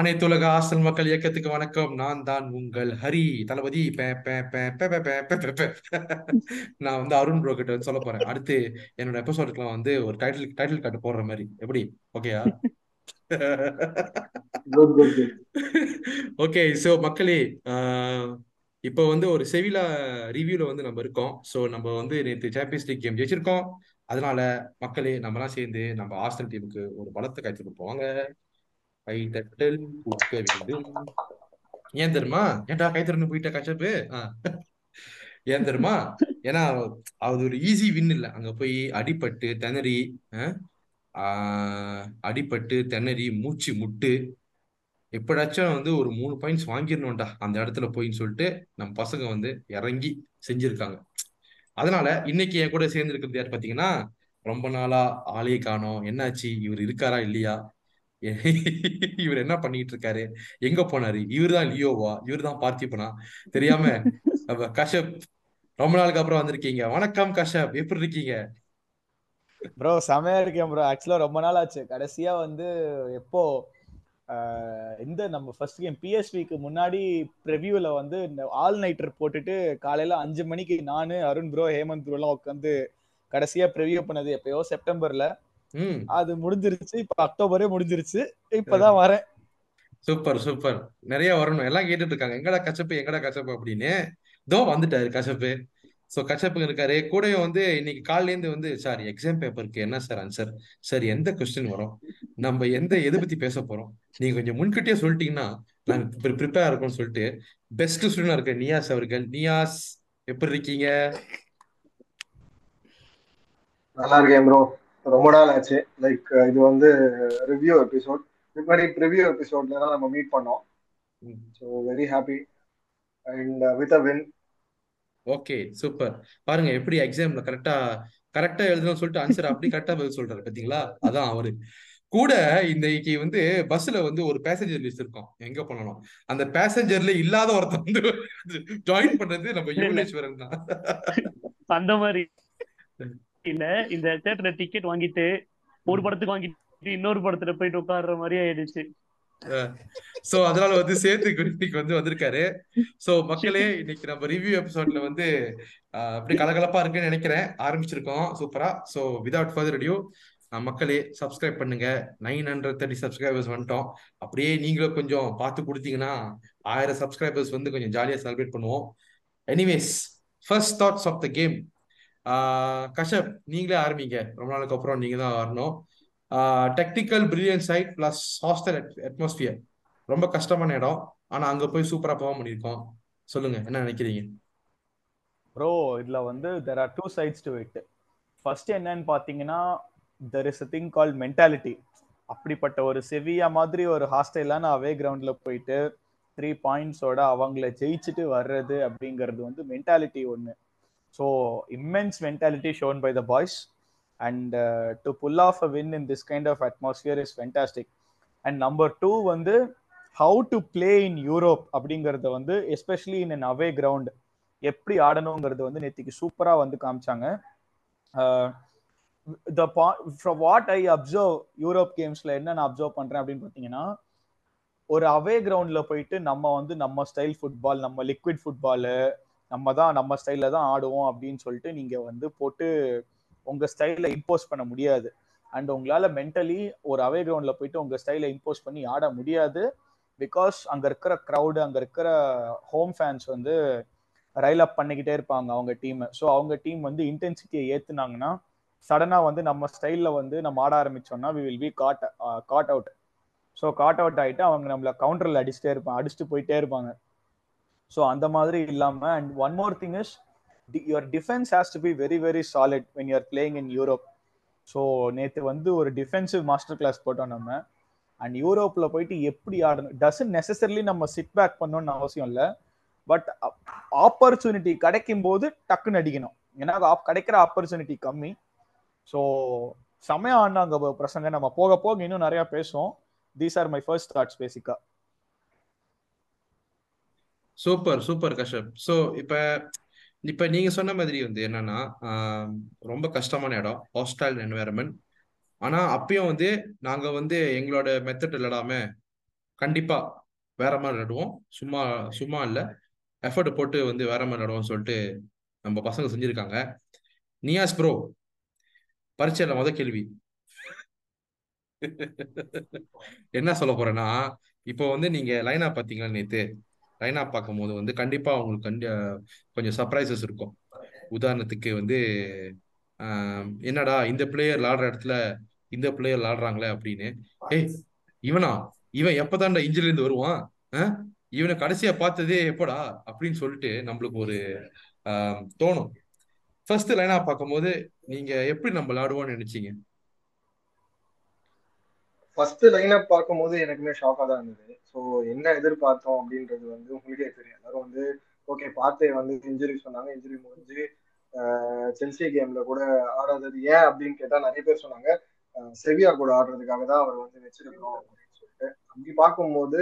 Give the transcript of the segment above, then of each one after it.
அனைத்து உலக ஆஸ்தல் மக்கள் இயக்கத்துக்கு வணக்கம். நான் தான் உங்கள் ஹரி. தளபதி நான் வந்து அருண் ப்ரோ கிட்ட வந்து சொல்ல போறேன். அடுத்து என்னோட எபிசோடுக்குலாம் வந்து ஒரு டைட்டில் டைட்டில் கார்டு போடுற மாதிரி. எப்படி? ஓகேயா ஓகே சோ மக்களே இப்போ வந்து ஒரு செவிலா ரிவ்யூல வந்து நம்ம இருக்கோம். சோ நம்ம வந்து நேற்று சாம்பியன்ஸ் லீக் கேம் ஜெயிச்சிருக்கோம். அதனால மக்களே நம்மலாம் சேர்ந்து நம்ம ஹாஸ்டல் டீமுக்கு ஒரு பலத்தை காய்ச்சிட்டு போவாங்க. கைதட்டல் கூக்க வேண்டும். ஏன் தெரியுமா? ஏன்டா கைத்தறன்னு போயிட்ட கச்சப்பு ஏன் தெரியுமா? ஏன்னா அது ஒரு ஈஸி வின் இல்லை. அங்க போய் அடிபட்டு திணறி ஆஹ், அடிபட்டு திணறி மூச்சு முட்டு எப்படாச்சும் வந்து ஒரு மூணு பாயிண்ட்ஸ் வாங்கிடணும்டா அந்த இடத்துல போயின்னு சொல்லிட்டு நம்ம பசங்க வந்து இறங்கி செஞ்சிருக்காங்க. அதனால இன்னைக்கு என் கூட சேர்ந்து இருக்கிறது யார் பாத்தீங்கன்னா ரொம்ப நாளா ஆளே காணோம். என்னாச்சு? இவர் இருக்காரா இல்லையா? இவர் என்ன பண்ணிட்டு இருக்காரு எங்க போனாரு? இவர் தான் லியோவா? இவர் தான் பார்த்திபனா? தெரியாம கஷப் ரொம்ப நாளுக்கு அப்புறம் வந்திருக்கீங்க. வணக்கம் கஷப் எப்படி இருக்கீங்க? ப்ரோ செமையா இருக்கேன் ப்ரோ ஆக்சுவலா ரொம்ப நாள் ஆச்சு. கடைசியா வந்து எப்போ ஆஹ், இந்த நம்ம ஃபர்ஸ்ட் கேம் பிஎஸ்விக்கு முன்னாடி ப்ரிவியூல வந்து இந்த ஆல் நைட்டர் போட்டுட்டு காலையில அஞ்சு மணிக்கு நானு அருண் ப்ரோ ஹேமந்த் ப்ரோ எல்லாம் உட்காந்து கடைசியா ப்ரிவியூ பண்ணது எப்பயோ செப்டம்பர்ல அது முடிஞ்சிருச்சு. இப்ப அக்டோபரே முடிஞ்சிருச்சு. இப்பதான் வரேன். Super super. நிறைய வரணும். எல்லாம் கேட்டுட்டு இருக்காங்க எங்கடா கச்சப்பு எங்கடா கச்சப்பு அப்படின்னு. தோ வந்துட்டாரு கச்சப்பு சோ கச்சப்பு இருக்காரு. கூடயும் வந்து இன்னைக்கு காலையில இருந்து வந்து சார் எக்ஸாம் பேப்பருக்கு என்ன சார் ஆன்சர் சார் எந்த கொஸ்டின் வரும்? நம்ம எந்த எதை பத்தி பேச போறோம்? நீங்க கொஞ்சம் முன்கூட்டியே சொல்லிட்டீங்கன்னா நாங்க ப்ரிப்பேர் இருக்கோம்னு சொல்லிட்டு பெஸ்ட் ஸ்டூடெண்டா இருக்க நியாஸ் அவர்கள். நியாஸ் எப்படி இருக்கீங்க? நல்லா இருக்கேன் ப்ரோ ரொம்ப நாள் ஆச்சு. லைக் இது வந்து ரிவ்யூ எபிசோட் முன்னாடி ப்ரிவ்யூ எபிசோட்ல தான் நம்ம மீட் பண்ணோம். So very happy and with a win okay super பாருங்க எப்படி எக்ஸாம்ல கரெக்டா கரெக்டா எழுதணும்னு சொல்லிட்டு ஆன்சர் அப்படி கரெக்டா பதில் சொல்றாரு பாத்தீங்களா? அதான் அவரு. கூட இன்னைக்கு வந்து பஸ்ல வந்து ஒரு பேசஞ்சர் லிஸ்ட் இருக்கும். எங்க பண்ணணும் அந்த பேசஞ்சர்ல இல்லாத ஒருத்தன் வந்து ஜாயின் பண்ணது நம்ம. யுவனேஸ்வரன் தான். அந்த மாதிரி. இல்ல இந்த தியேட்டர்ல டிக்கெட் வாங்கிட்டு ஒரு படத்துக்கு வாங்கிட்டு இன்னொரு படத்துல போயிட்டு உட்கார்ற மாதிரி ஆயிடுச்சு. சோ அதனால வந்து சேர்த்து இன்னைக்கு வந்து வந்திருக்காரு. சோ மக்களே இன்னைக்கு நம்ம ரிவ்யூ எபிசோட்ல வந்து அப்படி கலகலப்பா இருக்குன்னு நினைக்கிறேன். ஆரம்பிச்சிருக்கோம். சூப்பரா. சோ விதவுட் ஃபர்தர் அடியூ மக்களே சப்ஸ்கிரைப் பண்ணுங்க. நைன் ஹண்ட்ரட் தேர்ட்டி சப்ஸ்கிரைபர்ஸ் வந்துட்டோம். அப்படியே நீங்களும் கொஞ்சம் பார்த்து கொடுத்தீங்கன்னா ஆயிரம் சப்ஸ்கிரைபர்ஸ் வந்து கொஞ்சம் ஜாலியா செலிப்ரேட் பண்ணுவோம். Anyways first thoughts of the game Kashyap நீங்களே ஆரம்பிங்க. ரொம்ப நாளுக்கு அப்புறம் நீங்க தான் வரணும் technical brilliance side plus hostile atmosphere ரொம்ப கஷ்டமான இடம். ஆனா அங்க போய் சூப்பரா போக பண்ணியிருக்கோம். சொல்லுங்க என்ன நினைக்கிறீங்க? ப்ரோ இதுல வந்து there are two sides to it first என்னன்னு பாத்தீங்கன்னா there is a thing call mentality அப்படிப்பட்ட ஒரு செவியா மாதிரி ஒரு ஹாஸ்டலான அவே கிரவுண்ட்ல போயிட்டு த்ரீ பாயிண்ட்ஸோட அவங்கள ஜெயிச்சுட்டு வர்றது அப்படிங்கிறது வந்து மென்டாலிட்டி ஒன்று so immense mentality shown by the boys and to pull off a win in this kind of atmosphere is fantastic and number two வந்து how to play in Europe அப்படிங்கறத வந்து especially in an away ground எப்படி ஆடணுங்கிறது வந்து நேற்றுக்கு சூப்பராக வந்து காமிச்சாங்க. The from what I observe Europe கேம்ஸில் என்ன நான் அப்சர்வ் பண்ணுறேன் அப்படின்னு பார்த்தீங்கன்னா ஒரு அவே கிரவுண்டில் போயிட்டு நம்ம வந்து நம்ம ஸ்டைல் ஃபுட்பால் நம்ம லிக்விட் ஃபுட்பாலு நம்ம தான் நம்ம ஸ்டைலில் தான் ஆடுவோம் அப்படின்னு சொல்லிட்டு நீங்க வந்து போட்டு உங்க ஸ்டைல இம்போஸ் பண்ண முடியாது. அண்ட் உங்களால மென்டலி ஒரு அவே கிரவுண்ட்ல போயிட்டு உங்க ஸ்டைல இம்போஸ் பண்ணி ஆட முடியாது. பிகாஸ் அங்க இருக்கிற க்ரௌடு அங்க இருக்கிற ஹோம் ஃபேன்ஸ் வந்து ரைல் அப் பண்ணிக்கிட்டே இருப்பாங்க அவங்க டீம் ஸோ அவங்க டீம் வந்து இன்டென்சிட்டியை ஏத்துனாங்கன்னா சடனா வந்து நம்ம ஸ்டைல்ல வந்து நம்ம ஆட ஆரம்பிச்சோம்னா we will be caught caught out so caught out ஆகிட்டு அவங்க நம்மளை கவுண்டரில் அடிச்சுட்டே இருப்பாங்க அடிச்சுட்டு போயிட்டே இருப்பாங்க. ஸோ அந்த மாதிரி இல்லாமல் and one more thing is your defence has to be very very solid when you're playing in Europe so நேற்று வந்து ஒரு டிஃபென்சிவ் மாஸ்டர் கிளாஸ் போட்டோம் நம்ம. அண்ட் யூரோப்பில் போயிட்டு எப்படி ஆடணும் டசன் நெசசரிலி நம்ம சிட் பேக் பண்ணணும்னு அவசியம் இல்லை. பட் ஆப்பர்ச்சுனிட்டி கிடைக்கும் போது டக்குன்னு அடிக்கணும். ஏன்னா ஆப்- கிடைக்கிற ஆப்பர்ச்சுனிட்டி கம்மி. ஸோ செமையா ஆடினாங்க பிரசங்க நம்ம போக போக இன்னும் நிறையா பேசுவோம். These are my first thoughts பேசிக்காக சூப்பர் சூப்பர் கஷ்யப் ஸோ இப்போ இப்போ நீங்கள் சொன்ன மாதிரி வந்து என்னன்னா ரொம்ப கஷ்டமான இடம் ஹாஸ்டைல் என்வாயரன்மெண்ட் ஆனால் அப்பயும் வந்து நாங்கள் வந்து எங்களோட மெத்தட் இல்லாம கண்டிப்பாக வேற மாதிரி விளாடுவோம் சும்மா சும்மா இல்லை. எஃபர்ட் போட்டு வந்து வேற மாதிரி விளாடுவோம்னு சொல்லிட்டு நம்ம பசங்க செஞ்சுருக்காங்க. நியாஸ் ப்ரோ பரீட்சையில முத கேள்வி. என்ன சொல்ல போறேன்னா இப்போ வந்து நீங்க லைனா பாத்தீங்களா நேத்து? லைனா பார்க்கும்போது வந்து கண்டிப்பா அவங்களுக்கு கண்டி கொஞ்சம் சர்ப்ரைசஸ் இருக்கும். உதாரணத்துக்கு வந்து ஆஹ், என்னடா இந்த பிளேயர் விளாடுற இடத்துல இந்த பிளேயர் விளாடுறாங்களே அப்படின்னு. ஏய் இவனா? இவன் எப்பதான்டா இன்ஜில இருந்து வருவான்? ஆஹ்? இவனை கடைசியா பார்த்ததே எப்படா? அப்படின்னு சொல்லிட்டு நம்மளுக்கு ஒரு ஆஹ், தோணும். ஃபர்ஸ்ட் லைனா பார்க்கும்போது நீங்க எப்படி நம்ம விளாடுவோம்னு நினைச்சீங்க? ஃபர்ஸ்ட் லைனா பார்க்கும்போது எனக்குமே ஷாக்காக தான் இருந்தது. ஸோ என்ன எதிர்பார்த்தோம் அப்படின்றது வந்து உங்களுக்கே தெரியும். எல்லாரும் வந்து ஓகே பார்த்தே வந்து இன்ஜுரி சொன்னாங்க. இன்ஜுரி முடிஞ்சு செல்சி கேம்ல கூட ஆடாதது ஏன் அப்படின்னு கேட்டா நிறைய பேர் சொன்னாங்க. செவியா கூட ஆடுறதுக்காக தான் அவர் வந்து வச்சிருக்கோம் அப்படின்னு சொல்லிட்டு. அப்படி பார்க்கும்போது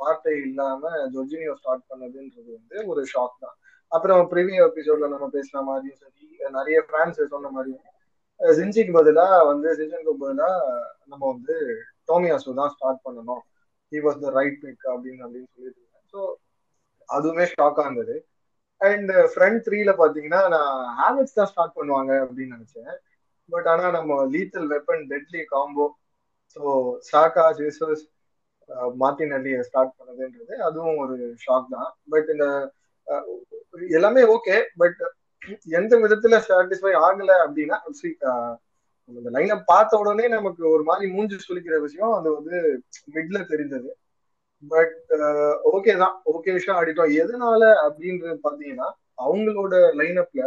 பார்ட்டை இல்லாம ஜொர்ஜினியோ ஸ்டார்ட் பண்ணதுன்றது வந்து ஒரு ஷாக் தான். அப்புறம் ப்ரீவியோ எபிசோட்ல நம்ம பேசுன மாதிரியும் சரி நிறைய ஃபேன்ஸ் சொன்ன மாதிரியும் அஹ் ஜின்சிக்கு பதிலா வந்து ஜின்சனுக்கு பதிலா நம்ம வந்து டோமியாசோ தான் ஸ்டார்ட் பண்ணணும். He was the right pick அப்படின்னு அப்படின்னு சொல்லிட்டு இருந்தேன். ஸோ அதுவுமே ஷாக்காக இருந்தது. அண்ட் ஃப்ரண்ட் uh, த்ரீல பார்த்தீங்கன்னா நான் ஹேபிட்ஸ் தான் ஸ்டார்ட் பண்ணுவாங்க அப்படின்னு நினைச்சேன். பட் ஆனால் நம்ம lethal weapon deadly combo so Saka Jesus Martin அள்ளியை start பண்ணதுன்றது அதுவும் ஒரு ஷாக் தான். பட் இந்த uh, எல்லாமே ஓகே பட் எந்த விதத்துல சாட்டிஸ்ஃபை ஆகல அப்படின்னா uh, இந்த லைனை பார்த்த உடனே நமக்கு ஒரு மாதிரி மூஞ்சி சுளிக்கிற விஷயம் அது வந்து மிட்ல தெரிஞ்சது. பட் ஓகே தான். ஓகே விஷயம் ஆடிட்டோம். எதனால அப்படின்றது பாத்தீங்கன்னா அவங்களோட லைனப்ல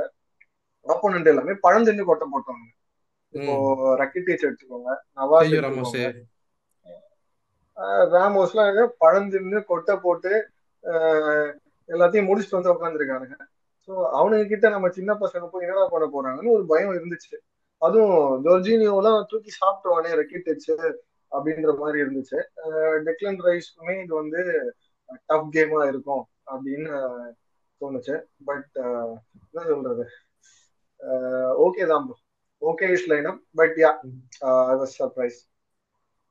ஆப்போனன்ட் எல்லாமே பழந்தின்னு கொட்டை போட்டாங்க. இப்போ ரக்கிட்டேஜ் எடுத்துக்கோங்க. நவாஸ் ராமோஸ்லாம் பழந்தின்னு கொட்டை போட்டு ஆஹ் எல்லாத்தையும் முடிச்சுட்டு வந்து உட்காந்துருக்கானுங்க ஸோ அவனுங்க கிட்ட நம்ம சின்ன பசங்க போய் என்னடா பண்ண போறாங்கன்னு ஒரு பயம் இருந்துச்சு. அதுவும் ஜோர்ஜினியோலாம் தூக்கி சாப்பிட்டவானே அடிச்சு அப்படின்ற மாதிரி இருந்துச்சு. டெக்லன் ரைஸ்க்குமே இது வந்து டஃப் கேமா இருக்கும் அப்படின்னு தோணுச்சு. பட் என்ன சொல்றது? ஓகே தான் bro okay is line but yeah I was surprise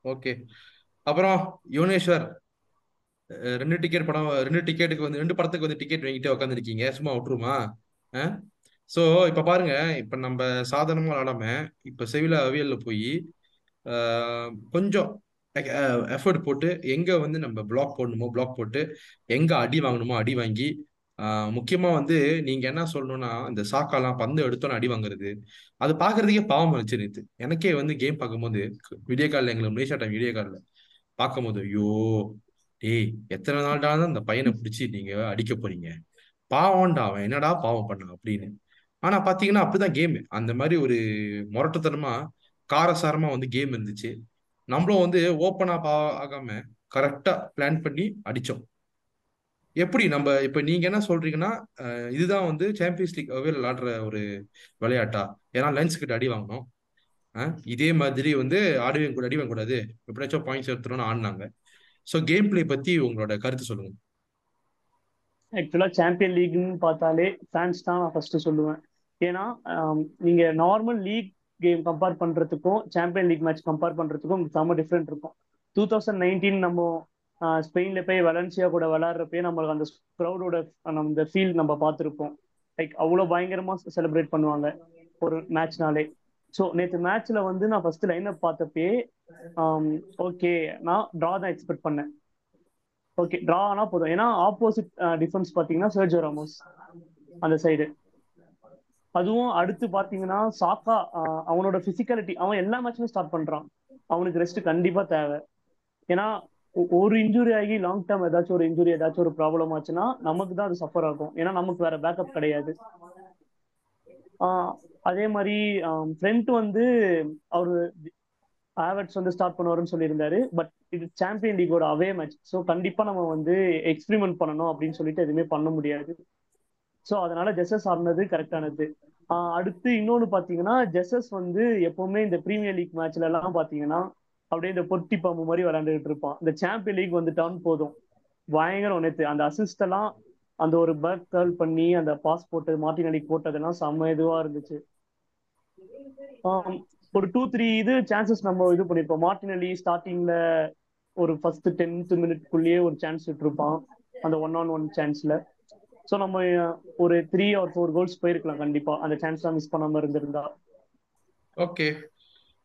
okay அப்புறம் யுவனேஸ்வர் ரெண்டு டிக்கெட் படம் ரெண்டு டிக்கெட்டுக்கு வந்து ரெண்டு படத்துக்கு வந்து டிக்கெட் வாங்கிட்டு உட்காந்துருக்கீங்க சும்மா விட்டுருமா? ஸோ இப்போ பாருங்க. இப்போ நம்ம சாதாரணமாக விளாடாம இப்போ செவில அவியலில் போய் கொஞ்சம் எஃபர்ட் போட்டு எங்கே வந்து நம்ம பிளாக் போடணுமோ பிளாக் போட்டு எங்கே அடி வாங்கணுமோ அடி வாங்கி முக்கியமாக வந்து நீங்கள் என்ன சொல்லணும்னா இந்த சாக்காலாம் பந்து எடுத்தோன்னு அடி வாங்குறது. அது பார்க்குறதுக்கே பாவம் இருந்துச்சு எனக்கே வந்து கேம் பார்க்கும்போது வீடியோ காலில் எங்களை மலேசியா டைம் வீடியோ காலில் பார்க்கும்போது ஐயோ டேய் எத்தனை நாள்டா தான் அந்த பையனை பிடிச்சி நீங்கள் அடிக்க போறீங்க? பாவம்டா அவன் என்னடா பாவம் பண்ணான் அப்படின்னு. ஆனா பாத்தீங்கன்னா அப்படிதான் கேம் அந்த மாதிரி ஒரு முரட்டுத்தனமா காரசாரமா வந்து கேம் இருந்துச்சு. நம்மளும் வந்து ஓப்பனாக பா ஆகாம கரெக்டா பிளான் பண்ணி அடிச்சோம். எப்படி நம்ம இப்ப நீங்க என்ன சொல்றீங்கன்னா இதுதான் வந்து சாம்பியன்ஸ் லீக் விளையாடுற ஒரு விளையாட்டா? ஏன்னா லென்ஸ் கிட்ட அடி வாங்கணும். இதே மாதிரி வந்து ஆடவே கூட அடி வாங்கக்கூடாது எப்படியாச்சும் பாயிண்ட்ஸ் எடுத்துறோம்னு ஆடினாங்க. ஸோ கேம் பிளே பத்தி உங்களோட கருத்து சொல்லுங்க. ஆக்சுவலா சாம்பியன் லீக்னு பார்த்தாலே ஃபேன்ஸ் தான் நான் ஃபர்ஸ்ட் சொல்லுவேன். ஏன்னா நீங்க நார்மல் லீக் கேம் கம்பேர் பண்றதுக்கும் சாம்பியன் லீக் மேட்ச் கம்பேர் பண்றதுக்கும் செம்ம டிஃப்ரெண்ட் இருக்கும். டூ தௌசண்ட் நைன்டீன் நம்ம ஸ்பெயின்ல போய் வலன்சியா கூட விளாட்றப்பயே நம்மளுக்கு அந்த க்ரௌடோட அந்த ஃபீல் நம்ம பார்த்துருப்போம். லைக் அவ்வளோ பயங்கரமா செலிப்ரேட் பண்ணுவாங்க ஒரு மேட்ச்னாலே ஸோ நேற்று மேட்ச்ல வந்து நான் ஃபர்ஸ்ட் லைனப் பார்த்தப்பே ஓகே நான் ட்ரா தான் எக்ஸ்பெக்ட் பண்ணேன். ஓகே ட்ரா ஆனால் போதும். ஏன்னா ஆப்போசிட் டிஃபென்ஸ் பார்த்தீங்கன்னா சர்ஜோ ராமோஸ் அந்த சைடு அதுவும் அடுத்து பாத்தீங்கன்னா சாக்கா அவனோட பிசிக்காலிட்டி அவன் எல்லா மேட்சுமே ஸ்டார்ட் பண்றான். அவனுக்கு ரெஸ்ட் கண்டிப்பா தேவை. ஏன்னா ஒரு இன்ஜுரி ஆகி லாங் டேர்ம் ஏதாச்சும் ஒரு இன்ஜுரி ஏதாச்சும் ஒரு ப்ராப்ளம் ஆச்சுன்னா நமக்கு தான் அது சஃபர் ஆகும். ஏன்னா நமக்கு வேற பேக்கப் கிடையாது. ஆஹ் அதே மாதிரி ஃப்ரெண்ட் வந்து அவரு ஆவர்ட்ஸ் வந்து ஸ்டார்ட் பண்ணுவாருன்னு சொல்லியிருந்தாரு. பட் இது சாம்பியன் லீகோட அவே மேட்ச் ஸோ கண்டிப்பா நம்ம வந்து எக்ஸ்பிரிமெண்ட் பண்ணணும் அப்படின்னு சொல்லிட்டு எதுவுமே பண்ண முடியாது. ஸோ அதனால ஜெசஸ் ஆடினது கரெக்டானது ஆஹ் அடுத்து இன்னொன்னு பாத்தீங்கன்னா ஜெசஸ் வந்து எப்பவுமே இந்த பிரீமியர் லீக் மேட்ச்ல எல்லாம் பாத்தீங்கன்னா அப்படியே இந்த பொட்டி பாம்பு மாதிரி விளையாண்டுட்டு இருப்பான். இந்த சாம்பியன் லீக் வந்துட்டான்னு போதும். பயங்கரம் நேற்று அந்த அசிஸ்ட் எல்லாம் அந்த ஒரு பேக் கால் பண்ணி அந்த பாஸ் போட்டது மார்டின் அடிக்கு போட்டதெல்லாம் செம்ம இதுவா இருந்துச்சு. ஒரு டூ த்ரீ இது சான்சஸ் நம்ம இது பண்ணிருப்போம். மார்டின் அலி ஸ்டார்டிங்ல ஒரு ஃபர்ஸ்ட் டென்த் மினிட்குள்ளேயே ஒரு சான்ஸ் விட்டுருப்பான். அந்த ஒன் ஆன் ஒன் சான்ஸ்ல ஸோ நம்ம ஒரு த்ரீ ஆர் ஃபோர் கோல்ஸ் போயிருக்கலாம் கண்டிப்பா. அந்த சான்ஸ்லாம் மிஸ் பண்ணாம இருந்திருந்தா. ஓகே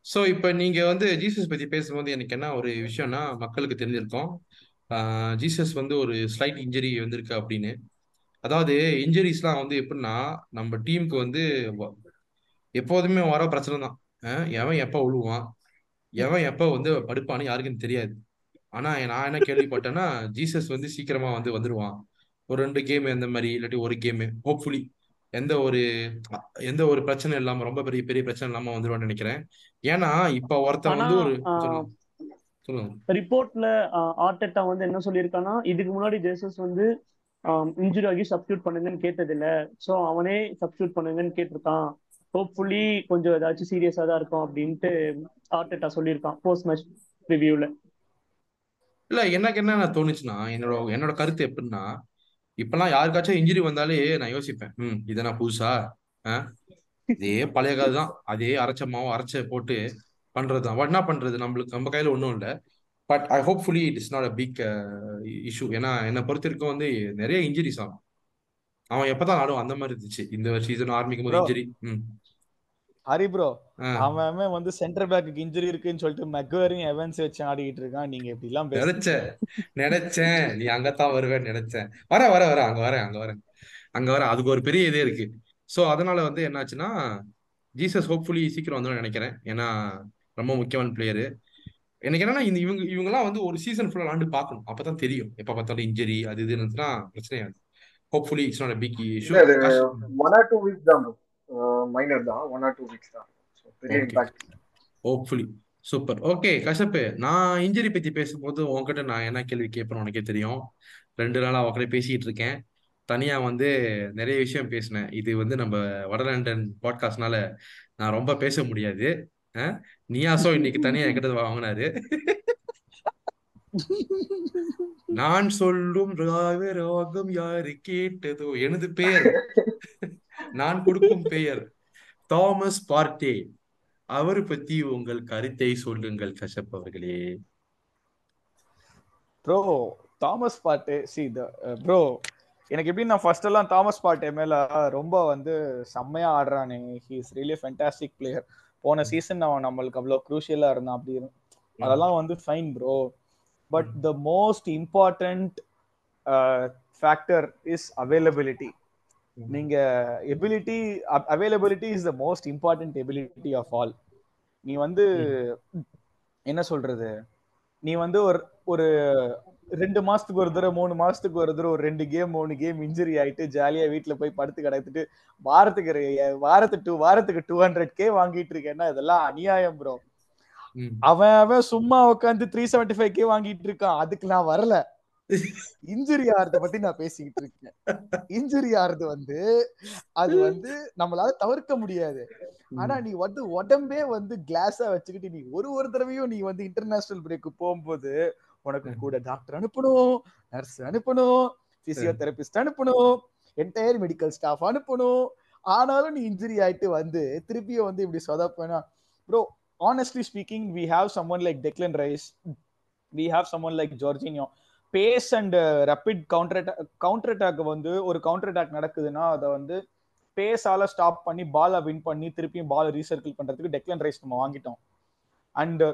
ஸோ இப்போ நீங்க வந்து ஜீசஸ் பத்தி பேசும்போது எனக்கு என்ன ஒரு விஷயம்னா மக்களுக்கு தெரிஞ்சிருக்கும். ஜீசஸ் வந்து ஒரு ஸ்லைட் இன்ஜரி வந்திருக்கு அப்படின்னு. அதாவது இன்ஜுரிஸ்லாம் வந்து எப்படின்னா நம்ம டீமுக்கு வந்து எப்போதுமே வர பிரச்சனை தான். எவன் எப்போ விழுவான் எவன் எப்போ வந்து படுப்பான்னு யாருக்குன்னு தெரியாது. ஆனா நான் என்ன கேள்விப்பட்டேன்னா ஜீசஸ் வந்து சீக்கிரமா வந்து வந்துருவான். ஒரு ரெண்டு கேம் இந்த மாதிரி இல்லாட்டி ஒரு கேம் ஹோப்ஃபுல்லி எந்த ஒரு எந்த ஒரு பிரச்சனை இல்லாம ரொம்ப பெரிய பெரிய பிரச்சனை இல்லாம வந்துருவான்னு நினைக்கிறேன். ஏன்னா இப்ப ஒருத்தன் வந்து ஒரு ரிப்போர்ட்ல ஆர்டெட்டா வந்து என்ன சொல்லியிருக்கான்னா இதுக்கு முன்னாடி ஜேசஸ் வந்து இன்ஜுரி ஆகி சப்ஸ்டியூட் பண்ணுங்கன்னு கேட்டதில்ல. ஸோ அவனே சப்ஸ்டியூட் பண்ணுங்கன்னு கேட்டிருக்கான். ஹோப்ஃபுல்லி கொஞ்சம் ஏதாச்சும் சீரியஸா தான் இருக்கும் அப்படின்ட்டு ஆர்டெட்டா சொல்லியிருக்கான் போஸ்ட் மேட்ச் ரிவ்யூல இல்ல எனக்கு என்ன தோணுச்சுன்னா என்னோட என்னோட கருத்து எப்படின்னா இப்பெல்லாம் யாருக்காச்சும் இன்ஜுரி வந்தாலே நான் யோசிப்பேன். ம் இதை நான் புதுசா? இதே பழைய கதை தான் அதே அரைச்ச மாவு அரைச்ச போட்டு பண்றதுதான். தான் என்ன பண்றது? நம்மளுக்கு நம்ம கையில ஒன்றும் இல்லை. But I hopefully it is not a big issue ஏன்னா என்னை பொறுத்த வரைக்கும் வந்து நிறைய இன்ஜுரிஸ் ஆகும். அவன் எப்பதான் ஆடும் அந்த மாதிரி இருந்துச்சு. இந்த சீசன் ஆரம்பிக்கும் போது. இன்ஜுரி ஹரி ப்ரோ. அவன் அவன் வந்து சென்டர் பேக்கு இன்ஜுரி இருக்குன்னு சொல்லிட்டு மெக்வரையும் எவன்ஸ் வச்சு ஆடிக்கிட்டு இருக்கான். நீங்க இப்படி எல்லாம் நினைச்சேன். நினைச்சேன். நீ அங்கத்தான் வருவேன்னு நினைச்சேன். வர வர வர அங்க வரேன் அங்க வரேன். அங்க வரேன். அதுக்கு ஒரு பெரிய இதே இருக்கு. சோ அதனால வந்து என்னாச்சுன்னா ஜீசஸ் ஹோப்ஃபுல்லி சீக்கிரம் வந்துடும் நினைக்கிறேன். ஏன்னா ரொம்ப முக்கியமான பிளேயரு எனக்கு என்னன்னா இந்த இவங்க இவங்கெல்லாம் வந்து ஒரு சீசன் ஃபுல்லா விளாண்டு பார்க்கணும். அப்பதான் தெரியும். எப்ப பார்த்தாலும் இன்ஜுரி அது இது இருந்துச்சுன்னா பிரச்சனையாது hopefully it's not big issue one or two weeks தான் மைனர் தான். ஒன் ஆர் டூ வீக்ஸ் தான். பெரிய. Impact hopefully super okay Kashyap நான் இன்ஜுரி பத்தி பேசும்போது உன்கிட்ட நான் என்ன கேள்வி கேட்பேன்னு உனக்கே தெரியும். ரெண்டு நாளா உட்காந்து பேசிட்டு இருக்கேன். தனியா வந்து நிறைய விஷயம் பேசினேன். இது வந்து நம்ம வடலண்டன் பாட்காஸ்ட்னால நான் ரொம்ப பேச முடியாது? நியாசோ இன்னைக்கு தனியா என்கிட்ட வாங்கினாரு. நான் சொல்லும் ராக ராகம் யாரு கேட்டதோ? எனது பெயர் நான் கொடுக்கும் பெயர் தாமஸ் பார்ட்டே. அவர் பத்தி உங்கள் கருத்தை சொல்லுங்கள் கஷப் அவர்களே. ப்ரோ தாமஸ் பாட்டு சி ப்ரோ எனக்கு எப்படி நான் ஃபர்ஸ்ட் எல்லாம் தாமஸ் பாட்டே மேல ரொம்ப வந்து செம்மையா ஆடுறானே. He is really fantastic player போன சீசன் அவன் நம்மளுக்கு அவ்வளவு குரூஷியலா இருந்தான் அப்படி அதெல்லாம் வந்து fine bro but the most important factor is availability நீங்க ability availability is the most important ability of all நீ வந்து என்ன சொல்றது? நீ வந்து ஒரு ஒரு ரெண்டு மாசத்துக்கு ஒரு தடவை மூணு மாசத்துக்கு ஒரு தடவை ஒரு ரெண்டு கேம் மூணு கேம் இன்ஜுரி ஆயிட்டு ஜாலியா வீட்டுல போய் படுத்து கிடத்துட்டு வாரத்துக்கு வாரத்துக்கு டூ வாரத்துக்கு டூ ஹண்ட்ரட் கே வாங்கிட்டு இருக்கேன்னா இதெல்லாம் அநியாயம் ப்ரோ. அவன் அவன் சும்மா உட்காந்து த்ரீ செவன்டி ஃபைவ் கே வாங்கிட்டு இருக்கான். அதுக்கு நான் வரல. இன்ஜுரி ஆறத பத்தி நான் பேசிக்கிட்டு இருக்கேன். இன்ஜுரி ஆறது வந்து அது வந்து நம்மளால தவிர்க்க முடியாது. ஆனா நீ வந்து உடம்பே வந்து கிளாஸா வச்சுக்கிட்டு நீ ஒரு ஒரு தடவையும் நீ வந்து இன்டர்நேஷனல் பிரேக்கு போகும்போது உனக்கு கூட டாக்டர் அனுப்பணும் நர்ஸ் அனுப்பணும் பிசியோதெரபிஸ்ட் அனுப்பணும் என்டையர் மெடிக்கல் ஸ்டாஃப் அனுப்பணும். ஆனாலும் நீ இன்ஜுரி ஆயிட்டு வந்து திருப்பியும் வந்து இப்படி சொதப்பேனா bro honestly speaking we have someone like Declan Rice we have someone like Jorginho pace and rapid counter counter attack வந்து ஒரு கவுண்டர் அட்டாக் நடக்குதுன்னா அதை வந்து பேஸால ஸ்டாப் பண்ணி பாலை வின் பண்ணி திருப்பியும் பாலை ரீசர்க்கிள் பண்றதுக்கு டெக்லன் ரைஸ் நம்ம வாங்கிட்டோம். அண்ட்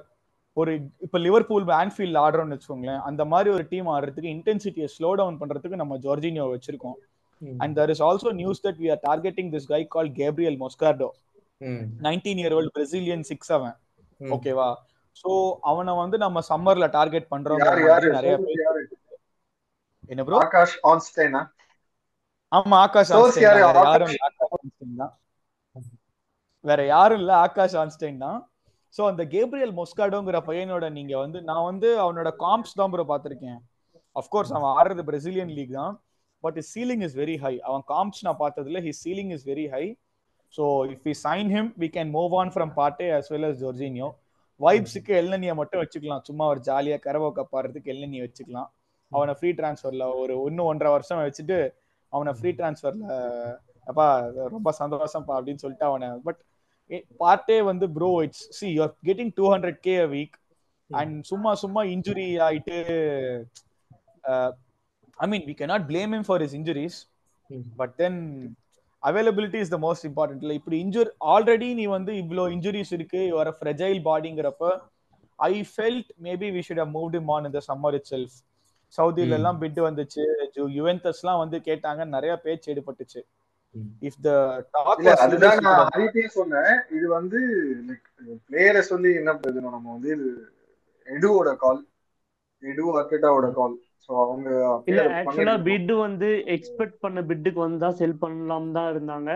ஒரு இப்ப லிவர்பூல் ஆன்ஃபீல்ட் ஆடுறோம்னு வச்சுக்கோங்களேன் அந்த மாதிரி ஒரு டீம் ஆடுறதுக்கு இன்டென்சிட்டியை ஸ்லோ டவுன் பண்றதுக்கு நம்ம ஜார்ஜினியோ வச்சிருக்கோம். And there is also news that we are targeting this guy called Gabriel Moscardo. Nineteen year old Brazilian six அவன். ஓகேவா சோ அவனை வந்து நம்ம சம்மர்ல டார்கெட் பண்றோம் நிறைய பேர் என்ன ப்ரோ ஆகாஷ் ஆன்ஸ்டைனா ஆமா ஆகாஷ் ஆன்ஸ்டைன்? தான். வேற யாரும் இல்ல ஆகாஷ் ஆன்ஸ்டைன் தான். வேற யாரும் இல்ல ஆகாஷ் ஆன்ஸ்டைன் தான். சோ அந்த கேப்ரியல் மொஸ்காடோங்கிற பையனோட நீங்க வந்து நான் வந்து அவனோட காம்ப்ஸ் தான் ப்ரோ பாத்திருக்கேன் அஃப்கோர்ஸ் அவன் ஆடுறது பிரசிலியன் லீக் தான். But his ceiling is very high அவன் காம்ப்ஸ் நான் பார்த்ததுல his ceiling is very high so if we sign him we can move on from Partey as well as Jorginho வைப்ஸுக்கு எல்னனியை மட்டும் வச்சுக்கலாம். சும்மா ஒரு ஜாலியா கரவோ கப்பாடுறதுக்கு எல்னனியை வச்சுக்கலாம். அவனை ஃப்ரீ டிரான்ஸ்ஃபர்ல ஒரு இன்னும் ஒன்றரை வருஷம் வச்சுட்டு அவனை ஃப்ரீ டிரான்ஸ்ஃபர்ல அப்பா ரொம்ப சந்தோஷம்ப்பா அப்படின்னு சொல்லிட்டு அவனை பட் பார்ட்டே வந்து bro it's see you're getting two hundred K a week and சும்மா சும்மா இன்ஜுரி ஆயிட்டு I mean we cannot blame him for his injuries ம். But then availability is the most important இல்லை இப்படி இன்ஜுர் ஆல்ரெடி நீ வந்து இவ்வளோ இன்ஜுரிஸ் இருக்கு வர fragile பாடிங்கிறப்ப I felt maybe we should have moved him on இந்த சம்மர் இட் செல்ஃப் சவுதியில. எல்லாம் பிட் வந்துச்சு யுவென்டஸ்லாம் வந்து கேட்டாங்க நிறைய பேச்சு எடுபட்டுச்சு. இஃப் த டாக் அதுதான் நான் ஆதிட்டே சொன்னேன். இது வந்து லைக் பிளேயரை சொல்லி என்ன பிரயோஜனம்? நம்ம வந்து இது எடுவோட கால் எடு அர்டேட்டாவோட கால் இல்ல ஆக்சுவலா. பிட் வந்து எக்ஸ்பெக்ட் பண்ண பிட்டுக்கு வந்தா செல் பண்ணலாம் தான் இருந்தாங்க.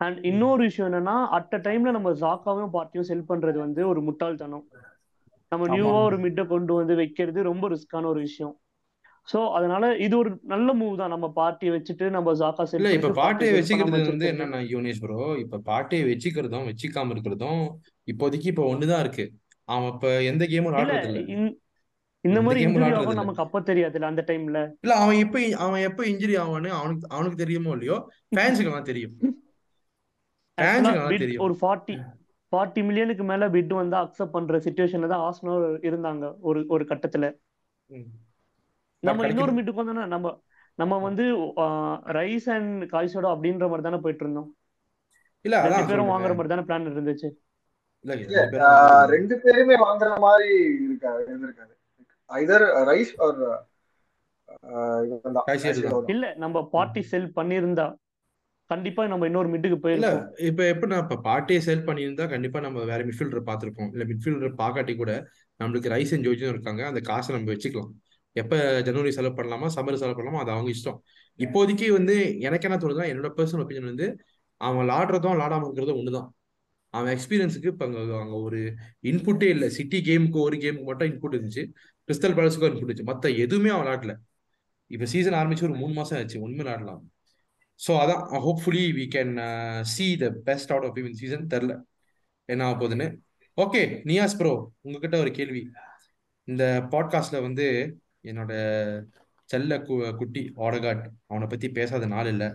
அண்ட் இன்னொரு விஷயம் என்னன்னா அட் அ டைம்ல நம்ம ஜாக்காவும் பார்ட்டியும் செல் பண்றது வந்து ஒரு முட்டாள்தனம். நம்ம. நியூவா ஒரு மிட்டை கொண்டு வந்து வைக்கிறது ரொம்ப ரிஸ்கான ஒரு விஷயம். சோ அதனால இது ஒரு நல்ல மூவ் தான். நம்ம பார்ட்டியை வச்சுட்டு நம்ம ஜாக்கா செல் இல்ல இப்ப பாட்டியை வச்சுக்கிறது வந்து என்னன்னா யோனேஷ் ப்ரோ இப்ப பாட்டியை வச்சுக்கிறதும் வச்சுக்காம இருக்கிறதும் இப்போதைக்கு இப்ப ஒண்ணுதான் இருக்கு. அவன் இப்ப எந்த கேமும் ஆடுறது இல்ல இந்த- மாதிரி இன்ஜுரி ஆகும். நமக்கு அப்ப தெரியாதுல்ல அந்த டைம்ல இல்ல அவன் எப்ப அவன் எப்ப இன்ஜுரி ஆவான்னு அவனுக்கு அவனுக்கு தெரியுமோ இல்லையோ? ஃபேன்ஸுக்கு எல்லாம் தெரியும். ஃபேன்ஸுக்கு ஒரு ஃபார்ட்டி ஃபார்ட்டி மில்லியனுக்கு மேல பிட் வந்து அக்செப்ட் பண்ற சுச்சுவேஷன்ல தான் ஆஸ்னல் இருந்தாங்க ஒரு ஒரு கட்டத்துல. நம்ம இன்னொரு மீட்டுக்கு வந்தோம்னா நம்ம நம்ம வந்து ரைஸ் அண்ட் காய்ச்சோட அப்படின்ற மாதிரி தானே போயிட்டு இருந்தோம். இல்ல ரெண்டு பேரும் வாங்குற மாதிரி தானே பிளான் இருந்துச்சு. ரெண்டு பேரும் வாங்குற மாதிரி இருக்காது இருந்திருக்காது. Either Rice or. இல்ல நம்ம பார்ட்டி செல் பண்ணியிருந்தா கண்டிப்பா நம்ம இன்னொரு மிட்டுக்கு இல்ல போயிருக்கோம் இப்ப எப்படின்னா இப்ப பார்ட்டியை செல் பண்ணியிருந்தா கண்டிப்பா நம்ம வேற மிட்ஃபீல்டர் பார்த்திருப்போம். இல்ல மிட்ஃபீல்டர் பார்க்காட்டி கூட நம்மளுக்கு ரைஸ் அண்ட் ஜோஜும் இருக்காங்க. அந்த காசை நம்ம வச்சுக்கலாம். எப்ப ஜனவரி செலவு பண்ணலாமா சம்மர் செலவு பண்ணலாமா அது அவங்க இஷ்டம். இப்போதைக்கு வந்து எனக்கு என்ன தோணுதுன்னா என்னோட பர்சனல் ஒப்பீனியன் வந்து அவன் விளாடுறதும் விளாடாம இருக்கிறதும் ஒண்ணுதான். அவன் எக்ஸ்பீரியன்ஸுக்கு இப்ப அங்க அங்க ஒரு இன்புட்டே இல்ல. சிட்டி கேமுக்கு ஒரு கேமுக்கு மட்டும் இன்புட் இருந்துச்சு. கிறிஸ்டல் பேலஸுக்கும் இன்புட் இருந்துச்சு மற்ற எதுவுமே அவன் விளாடல இப்போ சீசன் ஆரம்பிச்சு ஒரு மூணு மாசம் ஆச்சு. உண்மை விளாடலாம் ஸோ அதான் hopefully we can see the best out of இவன் சீசன் தெரில என்ன ஆக போகுதுன்னு. ஓகே நியாஸ் ப்ரோ உங்ககிட்ட ஒரு கேள்வி. இந்த பாட்காஸ்ட்ல வந்து என்னோட செல்ல கு குட்டி ஆடகாட் அவனை பத்தி பேசாத நாள் இல்லை.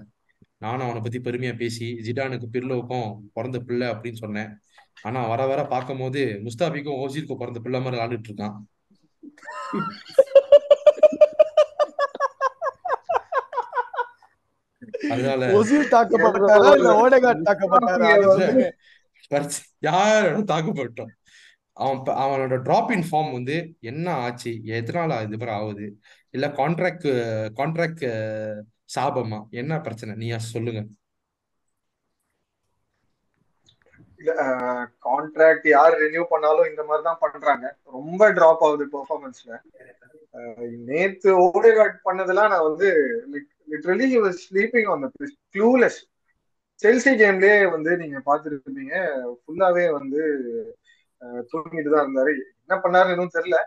நானும் அவனை பத்தி பெருமையா பேசி ஜிடானுக்கு பிர்லோவுக்கும் பிறந்த பிள்ளை அப்படின்னு சொன்னேன். ஆனா வர வர பார்க்கும் போது முஸ்தாபிக்கும் ஓசிலுக்கும் பிறந்த பிள்ளை மாதிரி விளாண்டுட்டு இருக்கான். அதனால ஒசில் தாக்கப்பட்டாரா இல்ல ஓடகாட் தாக்கப்பட்டாரா அதை சொல்லுங்க. பரிச்சு யார் தாக்கப்பட்டோம்? அவன் அவனோட டிராப் இன் ஃபார்ம் வந்து என்ன ஆச்சு? எதனால இது மாதிரி ஆகுது? இல்ல கான்ட்ராக்ட் கான்ட்ராக்ட் சாபமா? என்ன பிரச்சனை? நீயா சொல்லுங்க. கான்ட்ராக்ட் யார் ரினியூ பண்ணாலும் இந்த மாதிரி தான் பண்றாங்க. ரொம்ப டிராப் ஆகுது பெர்ஃபார்மன்ஸ்ல நேத்து ஓடேகார்ட் பண்ணதெல்லாம் நான் வந்து literally sleeping on the clueless Chelsea கேம்லயே வந்து நீங்க பாத்துருப்பீங்க ஃபுல்லாவே வந்து தூங்கிட்டு தான் இருந்தாரு. என்ன பண்ணாரு எதுவும் தெரியல.